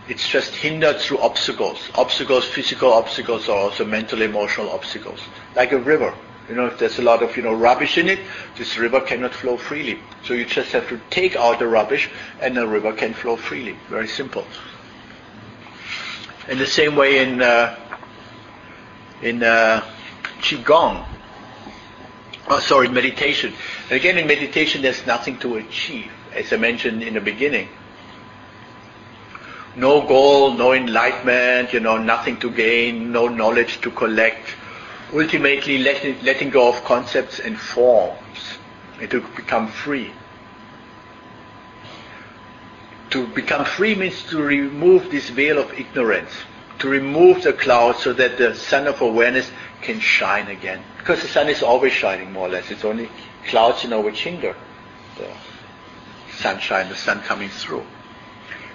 It's just hindered through obstacles. Obstacles, physical obstacles, or also mental, emotional obstacles. Like a river. You know, if there's a lot of, you know, rubbish in it, this river cannot flow freely. So you just have to take out the rubbish and the river can flow freely. Very simple. In the same way in, uh, in uh, Qigong, oh sorry, meditation. And again, in meditation there's nothing to achieve, as I mentioned in the beginning. No goal, no enlightenment, you know, nothing to gain, no knowledge to collect ultimately letting, letting go of concepts and forms and to become free. To become free means to remove this veil of ignorance, to remove the cloud so that the sun of awareness can shine again. Because the sun is always shining more or less. It's only clouds, you know, which hinder the sunshine, the sun coming through.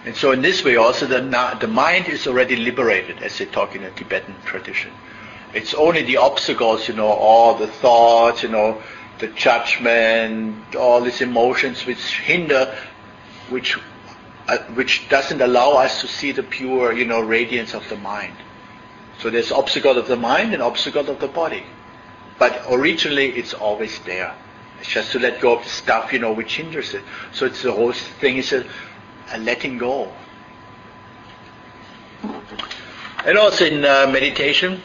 And so in this way also the, the mind is already liberated, as they talk in the Tibetan tradition. It's only the obstacles, you know, all the thoughts, you know, the judgment, all these emotions which hinder, which uh, which doesn't allow us to see the pure, you know, radiance of the mind. So there's obstacle of the mind and obstacle of the body. But originally it's always there. It's just to let go of the stuff, you know, which hinders it. So it's the whole thing is a, a letting go. And also in uh, meditation,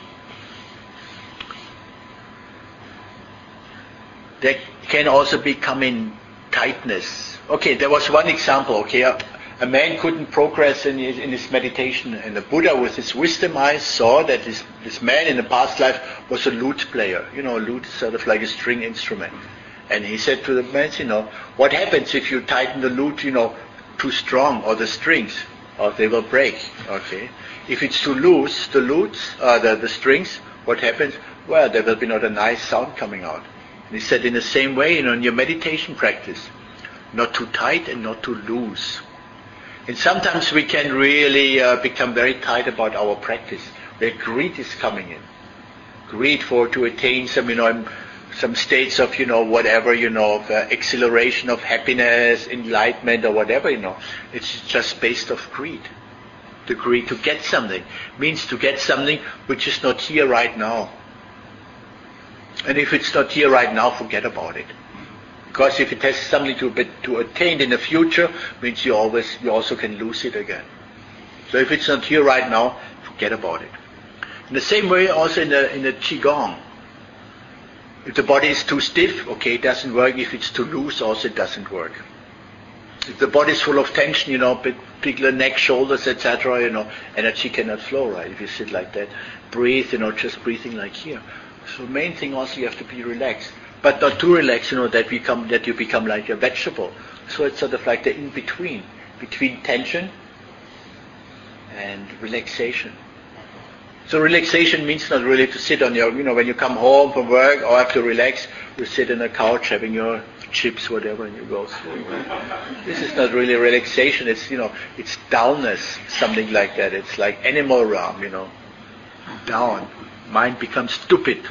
there can also be coming tightness. Okay, there was one example, okay, a, a man couldn't progress in his, in his, meditation, and the Buddha with his wisdom eyes saw that this, this man in the past life was a lute player. You know, a lute is sort of like a string instrument. And he said to the man, you know, what happens if you tighten the lute, you know, too strong, or the strings, or they will break, okay? If it's too loose, the lutes, uh, the, the strings, what happens? Well, there will be not a nice sound coming out. And he said in the same way, you know, in your meditation practice, not too tight and not too loose. And sometimes we can really uh, become very tight about our practice, where greed is coming in. Greed for to attain some, you know, some states of, you know, whatever, you know, of uh, acceleration of happiness, enlightenment, or whatever, you know. It's just based off greed. The greed to get something means to get something which is not here right now. And if it's not here right now, forget about it. Because if it has something to, to attain in the future, means you always you also can lose it again. So if it's not here right now, forget about it. In the same way, also in the in the qigong, if the body is too stiff, okay, it doesn't work. If it's too loose, also it doesn't work. If the body is full of tension, you know, particular neck, shoulders, etc., you know, energy cannot flow right. If you sit like that, breathe, you know, just breathing like here. So main thing also you have to be relaxed, but not too relaxed, you know, that become that you become like a vegetable. So it's sort of like the in between, between tension and relaxation. So relaxation means not really to sit on your, you know, when you come home from work or have to relax, you sit on a couch having your chips, whatever, and you go through. This is not really relaxation. It's, you know, it's dullness, something like that. It's like animal realm, you know, down. Mind becomes stupid.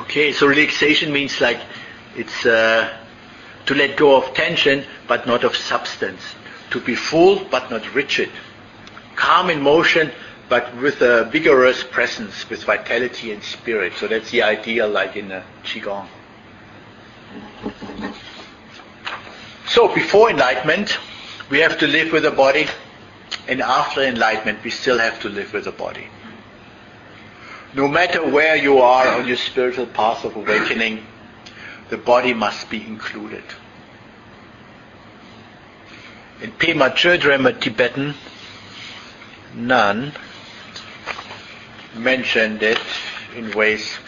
Okay, so relaxation means like it's uh, to let go of tension but not of substance. To be full but not rigid. Calm in motion but with a vigorous presence, with vitality and spirit. So that's the idea like in the Qigong. So before enlightenment, we have to live with the body, and after enlightenment, we still have to live with the body no matter where you are on your spiritual path of awakening, the body must be included. In Pema Chodron, a Tibetan nun, mentioned it in ways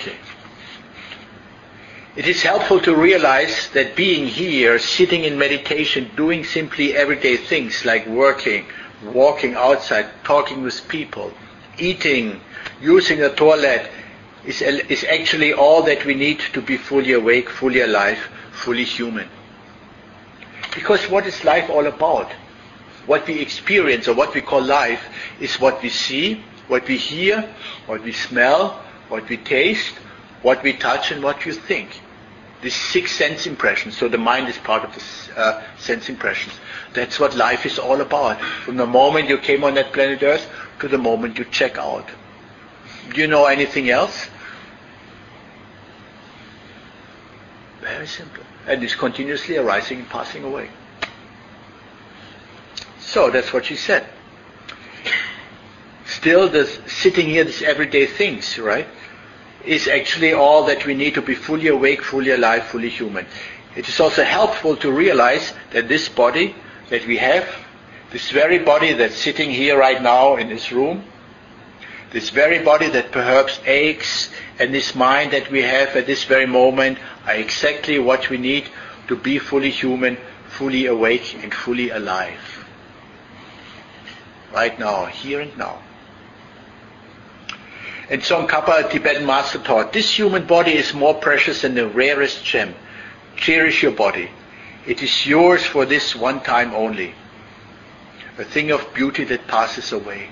Okay. it is helpful to realize that being here, sitting in meditation, doing simply everyday things like working, walking outside, talking with people, eating, using the toilet, is, is actually all that we need to be fully awake, fully alive, fully human. Because what is life all about? What we experience or what we call life is what we see, what we hear, what we smell, what we taste, what we touch, and what you think. These six sense impressions. So the mind is part of the uh, sense impressions. That's what life is all about. From the moment you came on that planet Earth to the moment you check out. Do you know anything else? Very simple. And it's continuously arising and passing away. So that's what she said. Still, this sitting here, these everyday things, right, is actually all that we need to be fully awake, fully alive, fully human. It is also helpful to realize that this body that we have, this very body that's sitting here right now in this room, this very body that perhaps aches, and this mind that we have at this very moment are exactly what we need to be fully human, fully awake, and fully alive. Right now, here and now. And Tsongkhapa, a Tibetan master taught, this human body is more precious than the rarest gem. Cherish your body. It is yours for this one time only. A thing of beauty that passes away.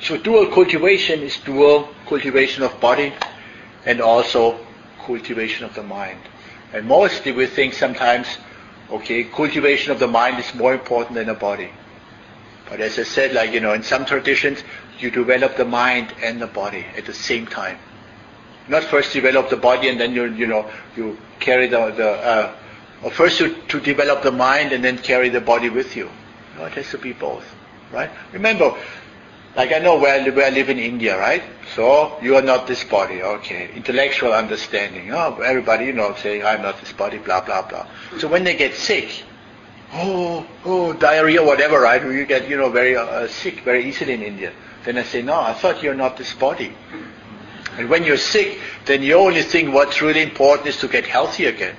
So dual cultivation is dual cultivation of body and also cultivation of the mind. And mostly we think sometimes, okay, cultivation of the mind is more important than the body. But as I said, like, you know, in some traditions, you develop the mind and the body at the same time. Not first develop the body and then you, you know, you carry the, the uh, or first you, to develop the mind and then carry the body with you. No, it has to be both, right? Remember, like I know where, where I live in India, right? So you are not this body, okay. Intellectual understanding. Oh, everybody, you know, saying I'm not this body, blah, blah, blah. So when they get sick, oh, oh, diarrhea, whatever, right? You get, you know, very uh, sick very easily in India. Then I say, no, I thought you're not this body. And when you're sick, then the only thing what's really important is to get healthy again.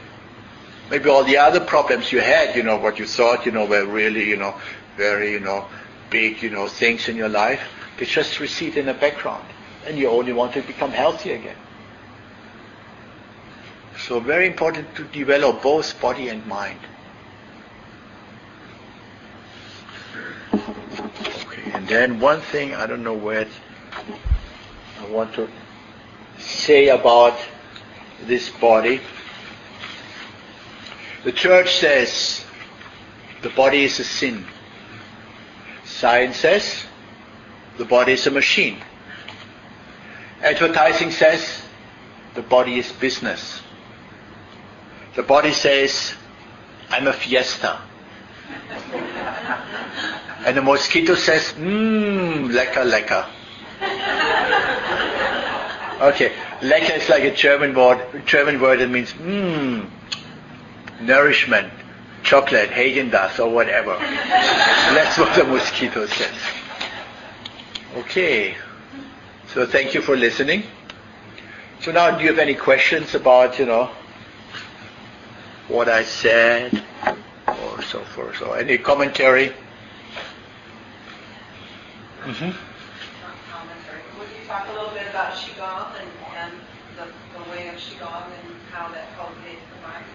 Maybe all the other problems you had, you know, what you thought, you know, were really, you know, very, you know, big, you know, things in your life, they just recede in the background. And you only want to become healthy again. So very important to develop both body and mind. Okay, and then one thing, I don't know where I want to say about this body. The church says the body is a sin. Science says the body is a machine. Advertising says the body is business. The body says, I'm a fiesta. and the mosquito says, mmm, lecker, lecker. okay, lecker is like a German word, German word that means mmm, nourishment, chocolate, Haagen-Dazs or whatever. That's what the mosquito says. Okay. So thank you for listening. So now do you have any questions about, you know, what I said or so forth? So any commentary? Mm-hmm. Would you talk a little bit about Qigong and, and the, the way of Qigong and how that cultivates the mind?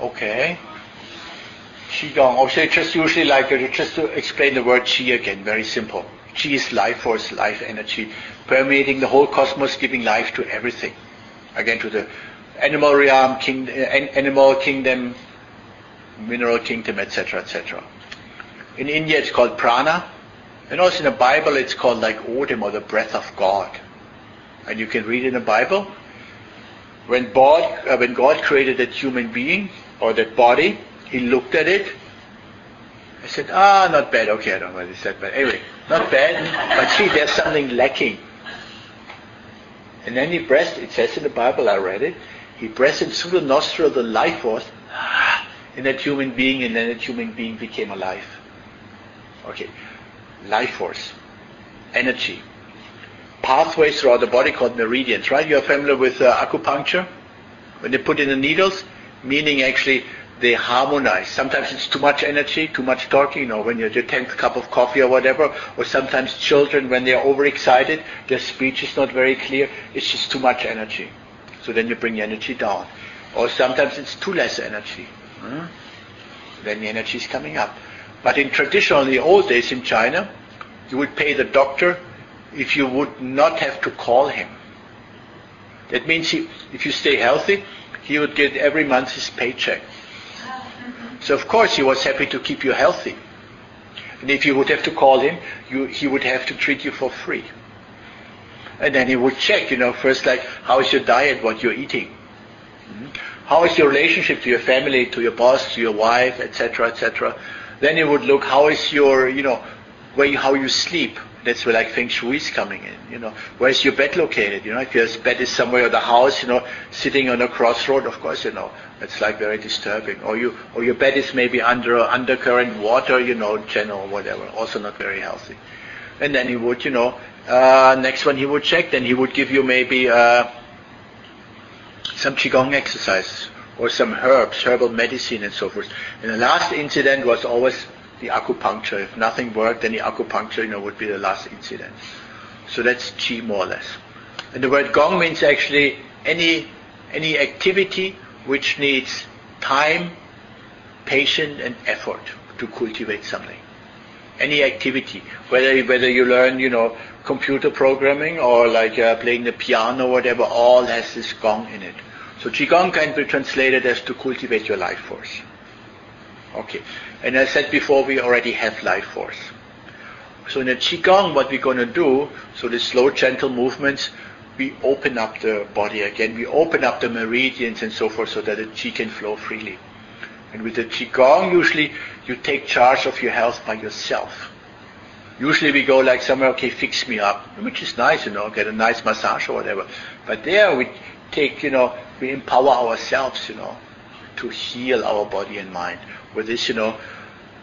Okay. Qigong. Also, just usually like uh, just to explain the word Qi again. Very simple. Qi is life force, life energy, permeating the whole cosmos, giving life to everything. Again, to the animal realm, king, uh, animal kingdom, mineral kingdom, etc., etc. In India, it's called prana, and also in the Bible, it's called like Odem or the breath of God. And you can read in the Bible when God, uh, when God created that human being or that body, He looked at it. I said, ah, not bad. Okay, I don't know what he said, but anyway, not bad. But see, there's something lacking. And then he breathed, it says in the Bible, I read it, he breathed through the nostril the life force in that human being, and then that human being became alive. Okay. Life force, energy, pathways throughout the body called meridians, right? You're familiar with uh, acupuncture? When they put in the needles, meaning actually they harmonize. Sometimes it's too much energy, too much talking, you know, when you're your 10th cup of coffee or whatever, or sometimes children, when they're overexcited, their speech is not very clear, it's just too much energy. So then you bring the energy down. Or sometimes it's too less energy. Hmm? Then the energy is coming up. But in traditional, in the old days in China, you would pay the doctor if you would not have to call him. That means he, if you stay healthy, he would get every month his paycheck. So of course he was happy to keep you healthy. And if you would have to call him, you, he would have to treat you for free. And then he would check, you know, first like, how is your diet, what you're eating? Hmm? How is your relationship to your family, to your boss, to your wife, etc., etc. Then he would look, how is your, you know, you, how you sleep. That's where like feng shui is coming in. You know, where's your bed located? You know, if your bed is somewhere in the house, you know, sitting on a crossroad, of course, you know, it's like very disturbing. Or you, or your bed is maybe under undercurrent water, you know, channel or whatever, also not very healthy. And then he would, you know, uh, next one he would check, then he would give you maybe uh, some qigong exercises or some herbs, herbal medicine and so forth. And the last incident was always the acupuncture. If nothing worked, then the acupuncture, you know, would be the last incident. So that's qi more or less. And the word gong means actually any any activity which needs time, patience, and effort to cultivate something. Any activity, whether whether you learn, you know, computer programming or like uh, playing the piano or whatever, all has this gong in it. So qigong can be translated as to cultivate your life force. Okay. And I said before, we already have life force. So in the Qigong, what we're going to do, so the slow, gentle movements, we open up the body again. We open up the meridians and so forth so that the Qi can flow freely. And with the Qigong, usually you take charge of your health by yourself. Usually we go like somewhere, okay, fix me up, which is nice, you know, get a nice massage or whatever. But there we take, you know, we empower ourselves, you know, to heal our body and mind with this, you know,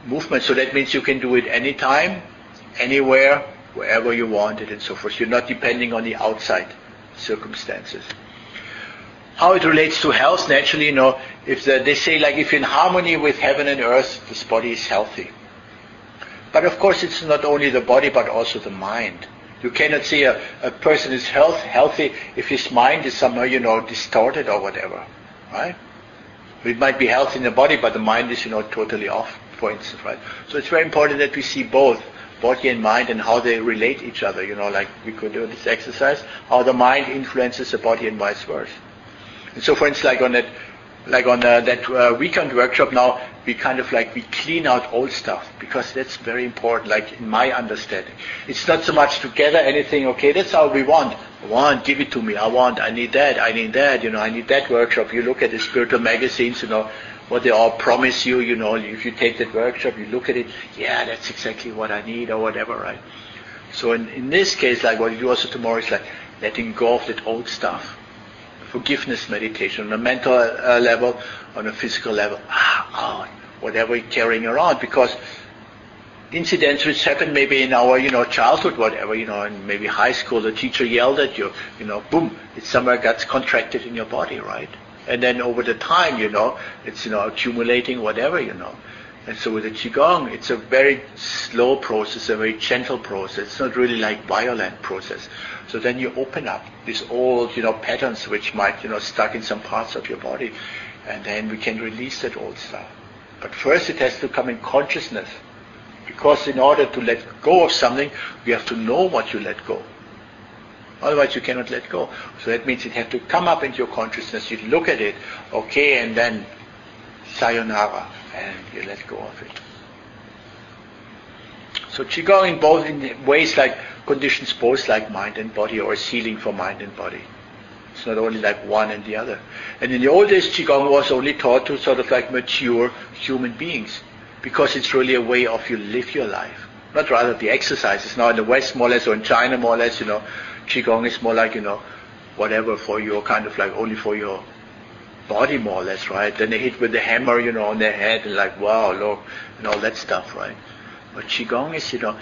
movement. So that means you can do it anytime, anywhere, wherever you want it and so forth. You're not depending on the outside circumstances. How it relates to health, naturally, you know, if the, they say like if in harmony with heaven and earth, this body is healthy. But of course it's not only the body but also the mind. You cannot say a, a person is health, healthy if his mind is somehow, you know, distorted or whatever. Right? It might be healthy in the body, but the mind is, you know, totally off, for instance, right? So it's very important that we see both body and mind and how they relate each other. You know, like we could do this exercise, how the mind influences the body and vice versa. And so, for instance, like on that, like on uh, that uh, weekend workshop now, we kind of like we clean out old stuff because that's very important. Like in my understanding, it's not so much to gather anything. Okay, that's all we want. I want, give it to me. I want, I need that, I need that. You know, I need that workshop. You look at the spiritual magazines. You know, what they all promise you. You know, if you take that workshop, you look at it. Yeah, that's exactly what I need or whatever, right? So in, in this case, like what you do also tomorrow is like letting go of that old stuff forgiveness meditation on a mental uh, level, on a physical level, ah, whatever you're carrying around, because incidents which happened maybe in our, you know, childhood, whatever, you know, and maybe high school, the teacher yelled at you, you know, boom, it somewhere gets contracted in your body, right? And then over the time, you know, it's, you know, accumulating whatever, you know. And so with the Qigong, it's a very slow process, a very gentle process. It's not really like violent process. So then you open up these old, you know, patterns which might, you know, stuck in some parts of your body. And then we can release that old stuff. But first it has to come in consciousness. Because in order to let go of something, you have to know what you let go. Otherwise you cannot let go. So that means it has to come up into your consciousness. You look at it, okay, and then sayonara, and you let go of it. So Qigong in both in ways like conditions both like mind and body or healing for mind and body. It's not only like one and the other. And in the old days, Qigong was only taught to sort of like mature human beings because it's really a way of you live your life. Not rather the exercises. Now in the West, more or less, or in China, more or less, you know, Qigong is more like, you know, whatever for your kind of like only for your body more or less, right? Then they hit with the hammer, you know, on their head and like, wow, look, and all that stuff, right? But Qigong is, you know,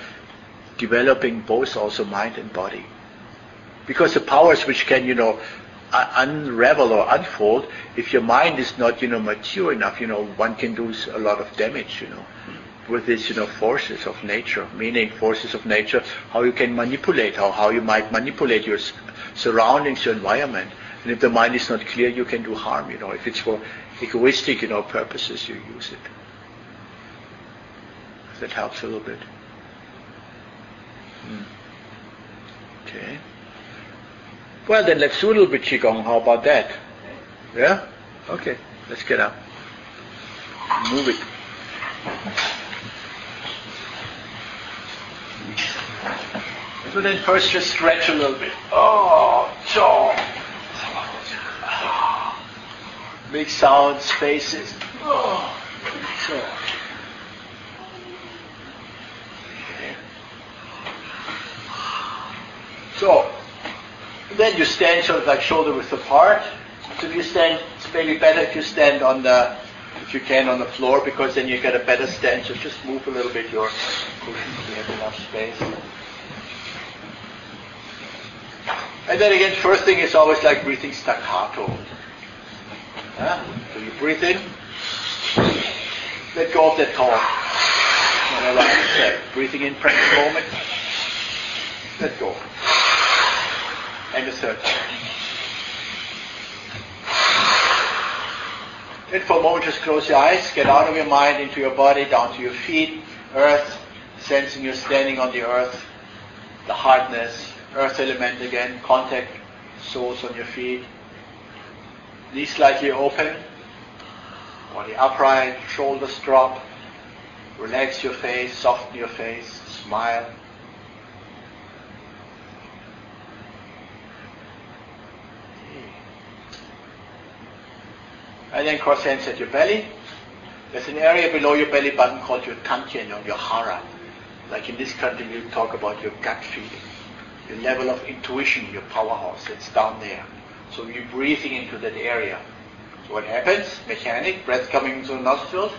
developing both also mind and body. Because the powers which can, you know, uh, unravel or unfold, if your mind is not, you know, mature enough, you know, one can do a lot of damage, you know, with these, you know, forces of nature, meaning forces of nature, how you can manipulate, how, how you might manipulate your surroundings, your environment. And if the mind is not clear, you can do harm, you know, if it's for egoistic, you know, purposes, you use it. That helps a little bit. Hmm. Okay. Well, then let's do a little bit Qigong. How about that? Yeah? Okay. Let's get up. Move it. So then first just stretch a little bit. Oh, jaw. Make solid spaces. Oh, so. So, then you stand sort of like shoulder width apart. So if you stand, it's maybe better if you stand on the, if you can, on the floor because then you get a better stance. So just move a little bit your cushion so you have enough space. And then again, first thing is always like breathing staccato. Yeah? So you breathe in, let go of that call. Whatever I said. Breathing in, practice moment, let go. And the third. Then for a moment just close your eyes, get out of your mind into your body, down to your feet, earth, sensing you're standing on the earth, the hardness, earth element again, contact, soles on your feet, knees slightly open, body upright, shoulders drop, relax your face, soften your face, smile. Hmm. And then cross hands at your belly. There's an area below your belly button called your dantian or your hara. Like in this country, we talk about your gut feeling, your level of intuition, your powerhouse. It's down there. So you're breathing into that area. So what happens? Mechanic, breath coming into the nostrils,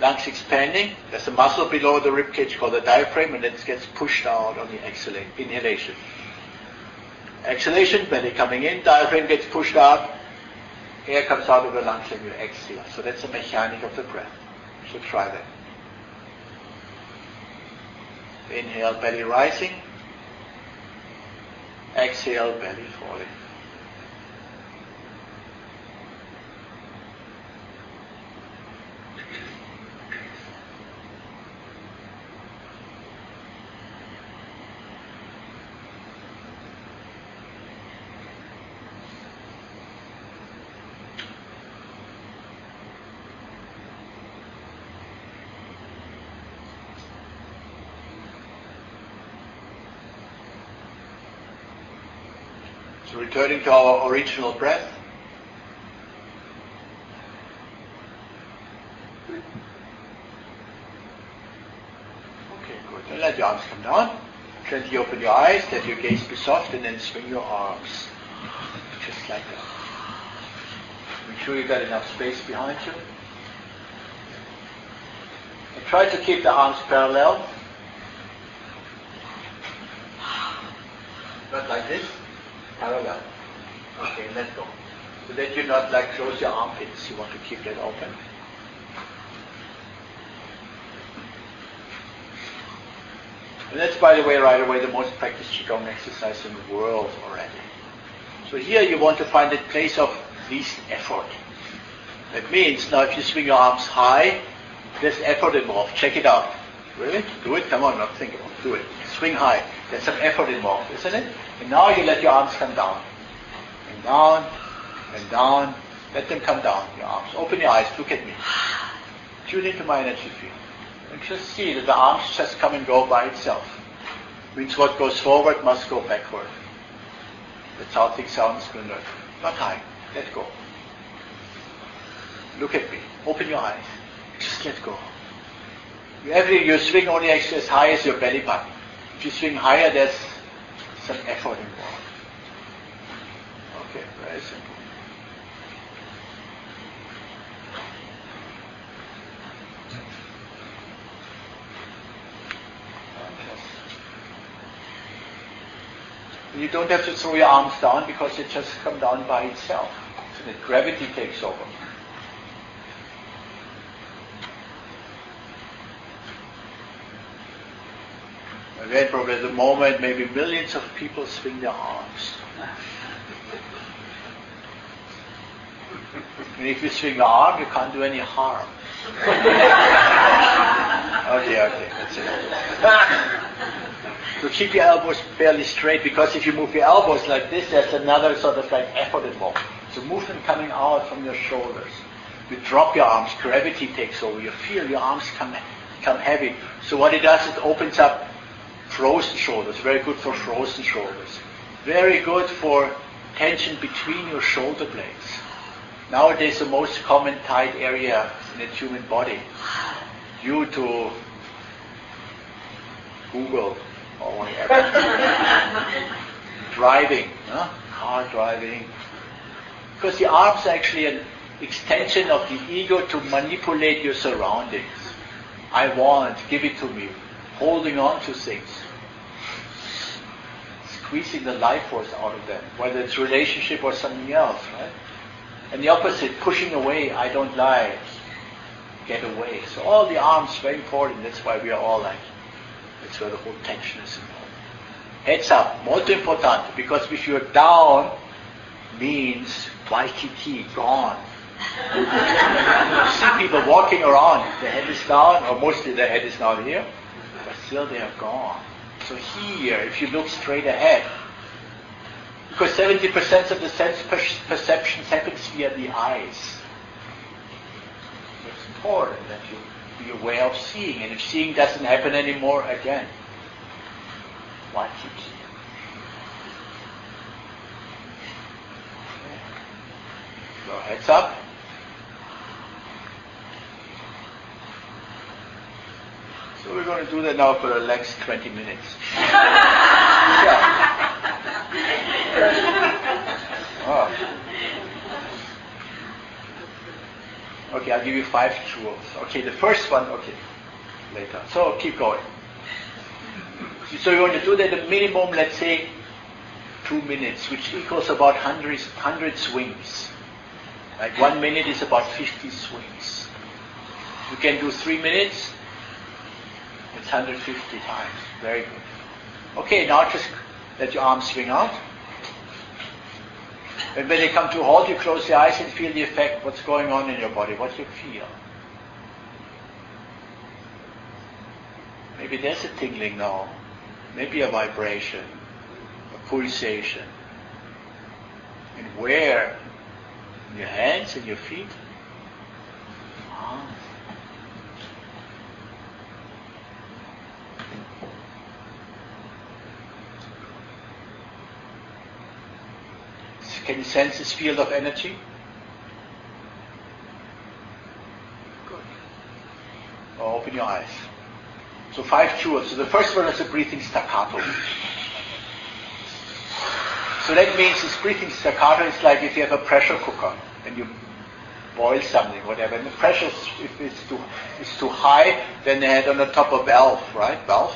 lungs expanding. There's a muscle below the rib cage called the diaphragm, and it gets pushed out on the exhalation, inhalation. Exhalation, belly coming in, diaphragm gets pushed out, air comes out of the lungs and you exhale. So that's the mechanic of the breath. So try that. Inhale, belly rising. Exhale, belly falling. So returning to our original breath. Okay, good. Let your arms come down. Gently open your eyes, let your gaze be soft, and then swing your arms. Just like that. Make sure you've got enough space behind you. And try to keep the arms parallel. Not like this parallel. Okay, let go. So that you not like close your armpits. You want to keep that open. And that's, by the way, right away, the most practiced Qigong exercise in the world already. So here you want to find a place of least effort. That means now if you swing your arms high, there's effort involved. Check it out. Really? Do it? Come on, not think about it. Do it. Swing high. There's some effort involved, isn't it? And now you let your arms come down. Down, and down. Let them come down, your arms. Open your eyes, look at me. Tune into my energy field. And just see that the arms just come and go by itself. Means what goes forward must go backward. That's how things sound in Not high. Let go. Look at me. Open your eyes. Just let go. Every you swing only as high as your belly button. If you swing higher, there's some effort involved. You don't have to throw your arms down because it just comes down by itself. So that gravity takes over. Then probably at the moment maybe millions of people swing their arms. And if you swing the arm, you can't do any harm. okay, okay, that's it. so keep your elbows fairly straight because if you move your elbows like this, there's another sort of like effort involved. So movement coming out from your shoulders. You drop your arms, gravity takes over. You feel your arms come, come heavy. So what it does, is it opens up frozen shoulders. Very good for frozen shoulders. Very good for tension between your shoulder blades. Nowadays, the most common tight area in the human body, due to Google or whatever, driving, huh? car driving, because the arms are actually an extension of the ego to manipulate your surroundings. I want, give it to me, holding on to things, squeezing the life force out of them, whether it's relationship or something else, right? And the opposite, pushing away, I don't like, get away. So all the arms, very important. That's why we are all like, that's where the whole tension is involved. Heads up, molto importante, because if you're down, means Waikiki, gone. you see people walking around, the head is down, or mostly the head is not here, but still they are gone. So here, if you look straight ahead, because 70% of the sense perception happens via the eyes. It's important that you be aware of seeing, and if seeing doesn't happen anymore, again, why keep seeing? Heads up. So we're going to do that now for the next 20 minutes. oh. Okay, I'll give you five tools. Okay, the first one, okay, later. So keep going. So you want to do that a minimum, let's say, two minutes, which equals about 100, 100 swings. Like one minute is about 50 swings. You can do three minutes, it's 150 times. Very good. Okay, now just let your arms swing out. And when they come to a halt, you close your eyes and feel the effect, what's going on in your body, what you feel. Maybe there's a tingling now, maybe a vibration, a pulsation. And where? In your hands and your feet? Can you sense this field of energy? Good. Now open your eyes. So five jewels. So the first one is a breathing staccato. So that means this breathing staccato is like if you have a pressure cooker and you boil something, whatever, and the pressure, if it's too, is too high, then they had on the top a valve, right? Valve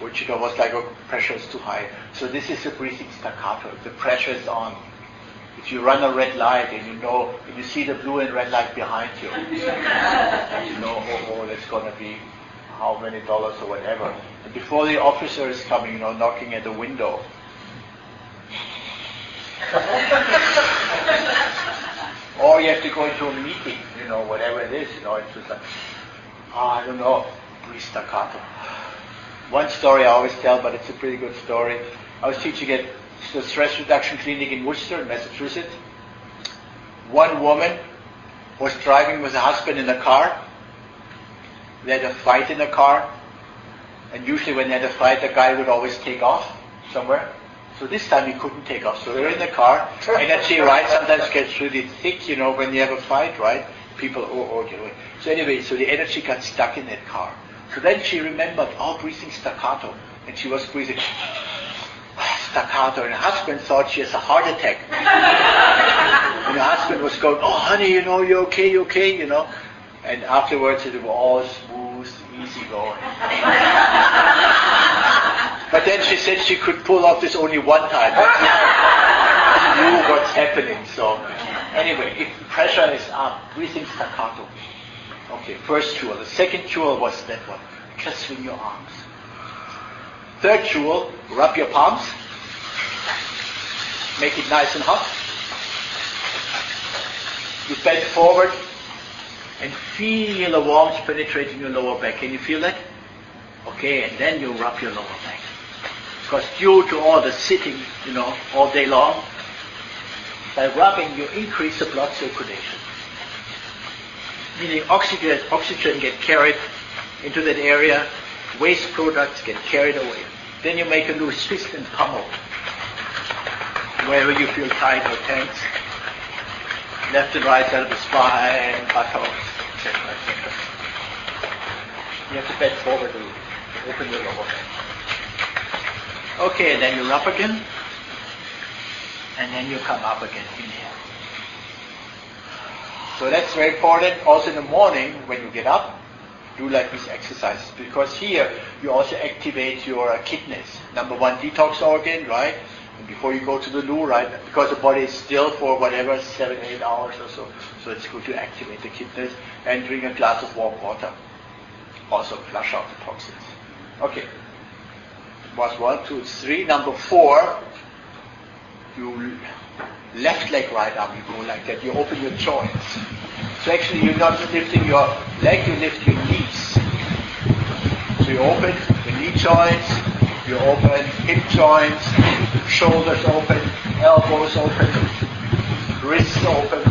which you know was like, oh, pressure is too high. So this is a breathing staccato. The pressure is on. If you run a red light and you know, and you see the blue and red light behind you, you know, oh, oh, that's going to be how many dollars or whatever. And before the officer is coming, you know, knocking at the window. or you have to go into a meeting, you know, whatever it is, you know, it's just like, oh, I don't know, breathe staccato. One story I always tell, but it's a pretty good story. I was teaching at the stress reduction clinic in Worcester, Massachusetts. One woman was driving with her husband in a car. They had a fight in the car. And usually when they had a fight, the guy would always take off somewhere. So this time he couldn't take off. So they're in the car. Energy, right, sometimes gets really thick, you know, when you have a fight, right? People, oh, oh, you know. So anyway, so the energy got stuck in that car. So then she remembered, oh, breathing staccato. And she was breathing staccato. And her husband thought she has a heart attack. and her husband was going, oh, honey, you know, you're okay, you're okay, you know. And afterwards it was all smooth, easy going. but then she said she could pull off this only one time. she knew what's happening. So anyway, if pressure is up, breathing staccato. Okay, first jewel. The second jewel was that one. Just swing your arms. Third jewel, rub your palms. Make it nice and hot. You bend forward and feel the warmth penetrating your lower back. Can you feel that? Okay, and then you rub your lower back. Because due to all the sitting, you know, all day long, by rubbing you increase the blood circulation. Meaning oxygen, oxygen get carried into that area, waste products get carried away. Then you make a new fist and pummel. Wherever you feel tight or tense. Left and right side of the spine, buttocks, etc., etc. You have to bend forward to open your lower back. Okay, then you are up again. And then you come up again. Inhale. So that's very important. Also in the morning, when you get up, do like these exercises because here you also activate your kidneys. Number one, detox organ, right? And before you go to the loo, right? Because the body is still for whatever seven, eight hours or so. So it's good to activate the kidneys and drink a glass of warm water. Also flush out the toxins. Okay. Was one, two, three. Number four, you left leg, right arm, you go like that. You open your joints. So actually you're not lifting your leg, you lift your knees. So you open the knee joints, you open hip joints, shoulders open, elbows open, wrists open.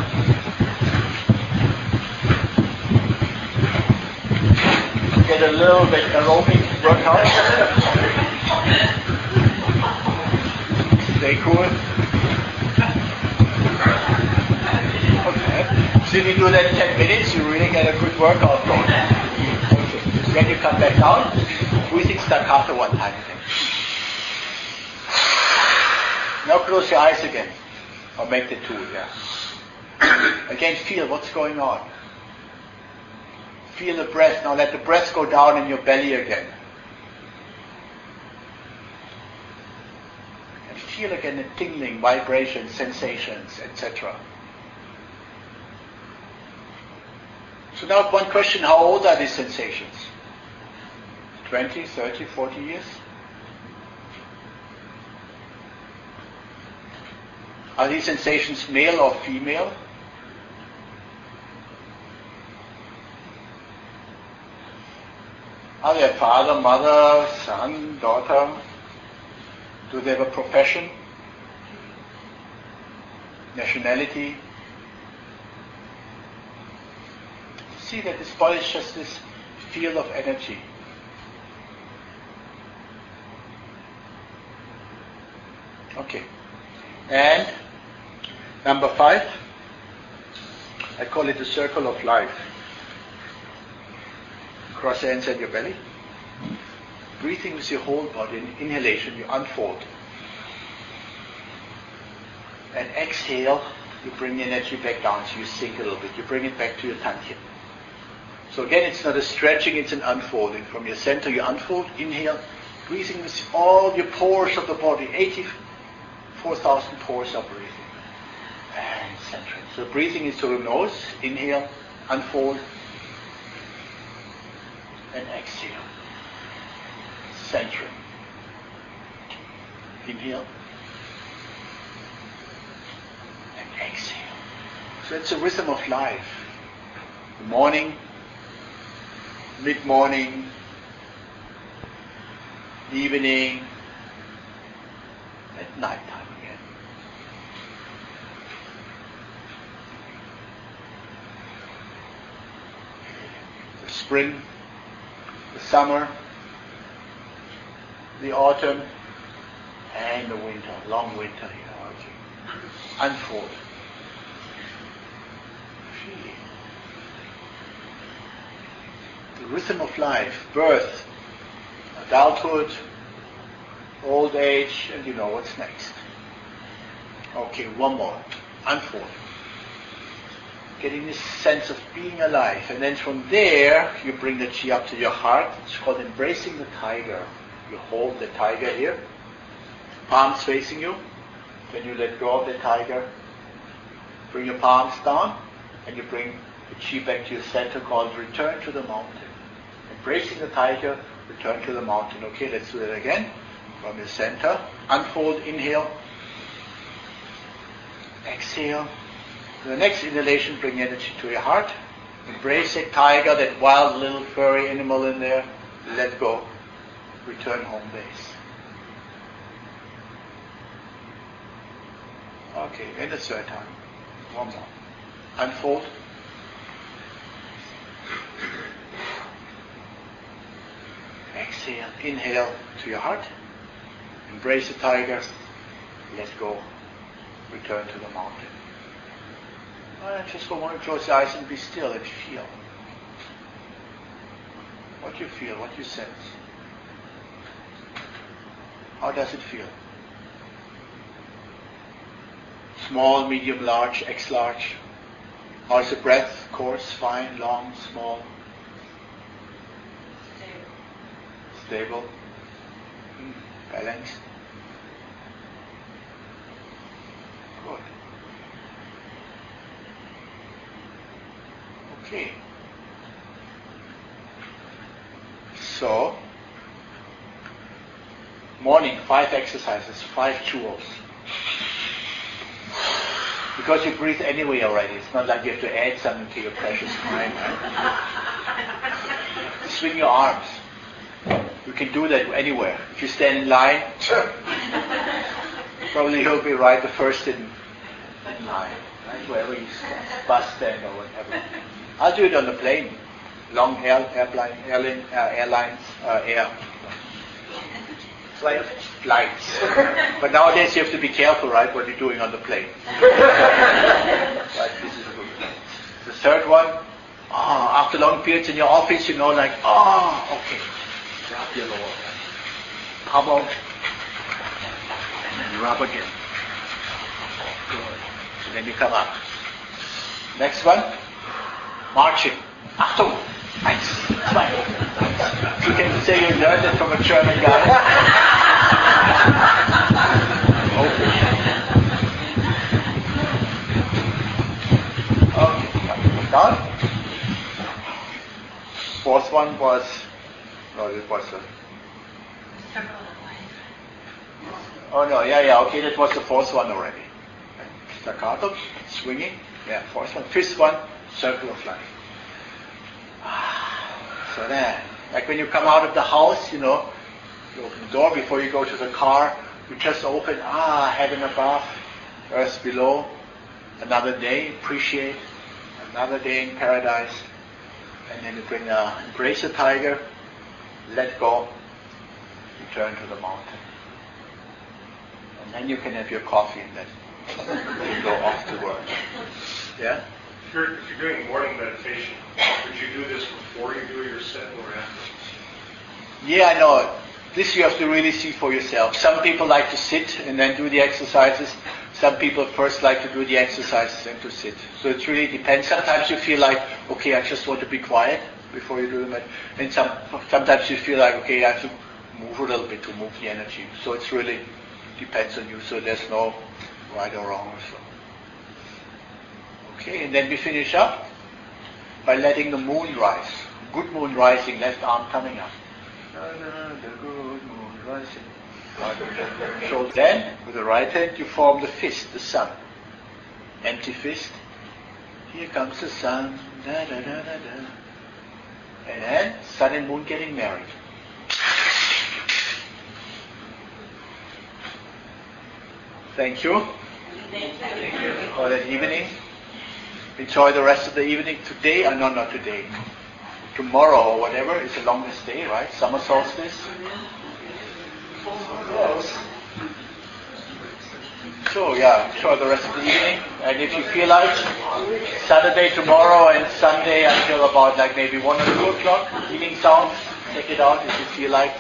Get a little bit aerobic workout. Stay cool. Okay. So if you do that 10 minutes, you really get a good workout going. Okay. Then you come back down. Breathing staccato one time again. Now close your eyes again. Or make the two, yeah. Again, feel what's going on. Feel the breath. Now let the breath go down in your belly again. And feel again the tingling, vibrations, sensations, etc. So now one question, how old are these sensations? 20, 30, 40 years? Are these sensations male or female? Are they a father, mother, son, daughter? Do they have a profession? Nationality? See that this body is just this field of energy. Okay. And number five, I call it the circle of life. Cross your hands at your belly. Breathing with your whole body. In inhalation, you unfold. And exhale, you bring the energy back down, so you sink a little bit. You bring it back to your dantian. So again, it's not a stretching, it's an unfolding. From your center, you unfold, inhale, breathing with all your pores of the body. 84,000 pores are breathing. And centering. So breathing is through the nose, inhale, unfold, and exhale. Centering. Inhale. And exhale. So it's a rhythm of life. The morning, mid-morning, evening, at night time again. The spring, the summer, the autumn, and the winter, long winter here. Unfold. Feel the rhythm of life, birth, adulthood, old age, and you know what's next. Okay, one more. Unfold. Getting this sense of being alive. And then from there, you bring the chi up to your heart. It's called embracing the tiger. You hold the tiger here, palms facing you. Then you let go of the tiger. Bring your palms down, and you bring the chi back to your center called return to the mountain. Embracing the tiger, return to the mountain. Okay, let's do that again. From your center, unfold, inhale. Exhale. The next inhalation, bring energy to your heart. Embrace that tiger, that wild little furry animal in there. Let go. Return home base. Okay, and the third time. One more. Unfold. Exhale. Inhale to your heart. Embrace the tiger. Let go. Return to the mountain. Just for moment, close your eyes and be still and feel. What you feel, what you sense. How does it feel? Small, medium, large, X large. How's the breath? Coarse, fine, long, small? Stable. Balanced. Good. Okay. So, morning, five exercises, five jewels. Because you breathe anyway already. It's not like you have to add something to your precious mind. Right? Swing your arms. You can do that anywhere. If you stand in line, probably you'll be right the first in, in line, right? Wherever you stand, bus stand or whatever. I'll do it on the plane. Long air, airplane, airline, uh, airlines, uh, air. Flights. Flights. but nowadays you have to be careful, right, what you're doing on the plane. right, this is good. The third one, oh, after long periods in your office, you know, like, oh, okay, your lower back. How about, and then rub again. Good. And then you come up. Next one, marching. Achtung! Eins, zwei. You can say you learned it from a German guy. okay. Um, done? Fourth one was, no, it was a, oh no, yeah, yeah, okay, that was the fourth one already. Staccato, swinging, yeah, fourth one. Fifth one, circle of life. So there, like when you come out of the house, you know, you open the door before you go to the car, you just open, ah, heaven above, earth below, another day, appreciate, another day in paradise, and then you bring a, embrace the tiger, let go, return to the mountain. And then you can have your coffee and then go off to work. Yeah? If you're, if you're doing morning meditation, would you do this before you do your sit or after? Yeah, I know. This you have to really see for yourself. Some people like to sit and then do the exercises. Some people first like to do the exercises and to sit. So it really depends. Sometimes you feel like, okay, I just want to be quiet before you do them. And some, sometimes you feel like, okay, I have to move a little bit to move the energy. So it's really depends on you. So there's no right or wrong or so. Okay, and then we finish up by letting the moon rise. Good moon rising, left arm coming up. The good moon rising. So then, with the right hand, you form the fist, the sun. Empty fist. Here comes the sun. Da, da, da, da, da. And then, sun and moon getting married. Thank you. Thank you for that evening. Enjoy the rest of the evening. Today, uh, no, not today. Tomorrow or whatever is the longest day, right? Summer solstice. Yes. So yeah, enjoy the rest of the evening. And if you feel like Saturday, tomorrow, and Sunday until about like maybe one or two o'clock, healing sounds. Check it out if you feel like.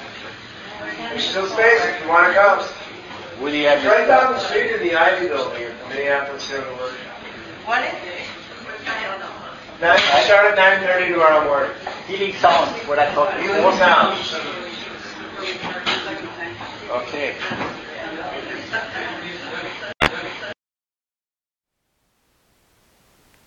There's still space if you want to come. William. Right down the street in the Ivy Building in Minneapolis, Minnesota. What is it? I don't know. Nine, we start at 9.30 tomorrow morning. Healing sounds, what I thought Healing before. sounds. Okay.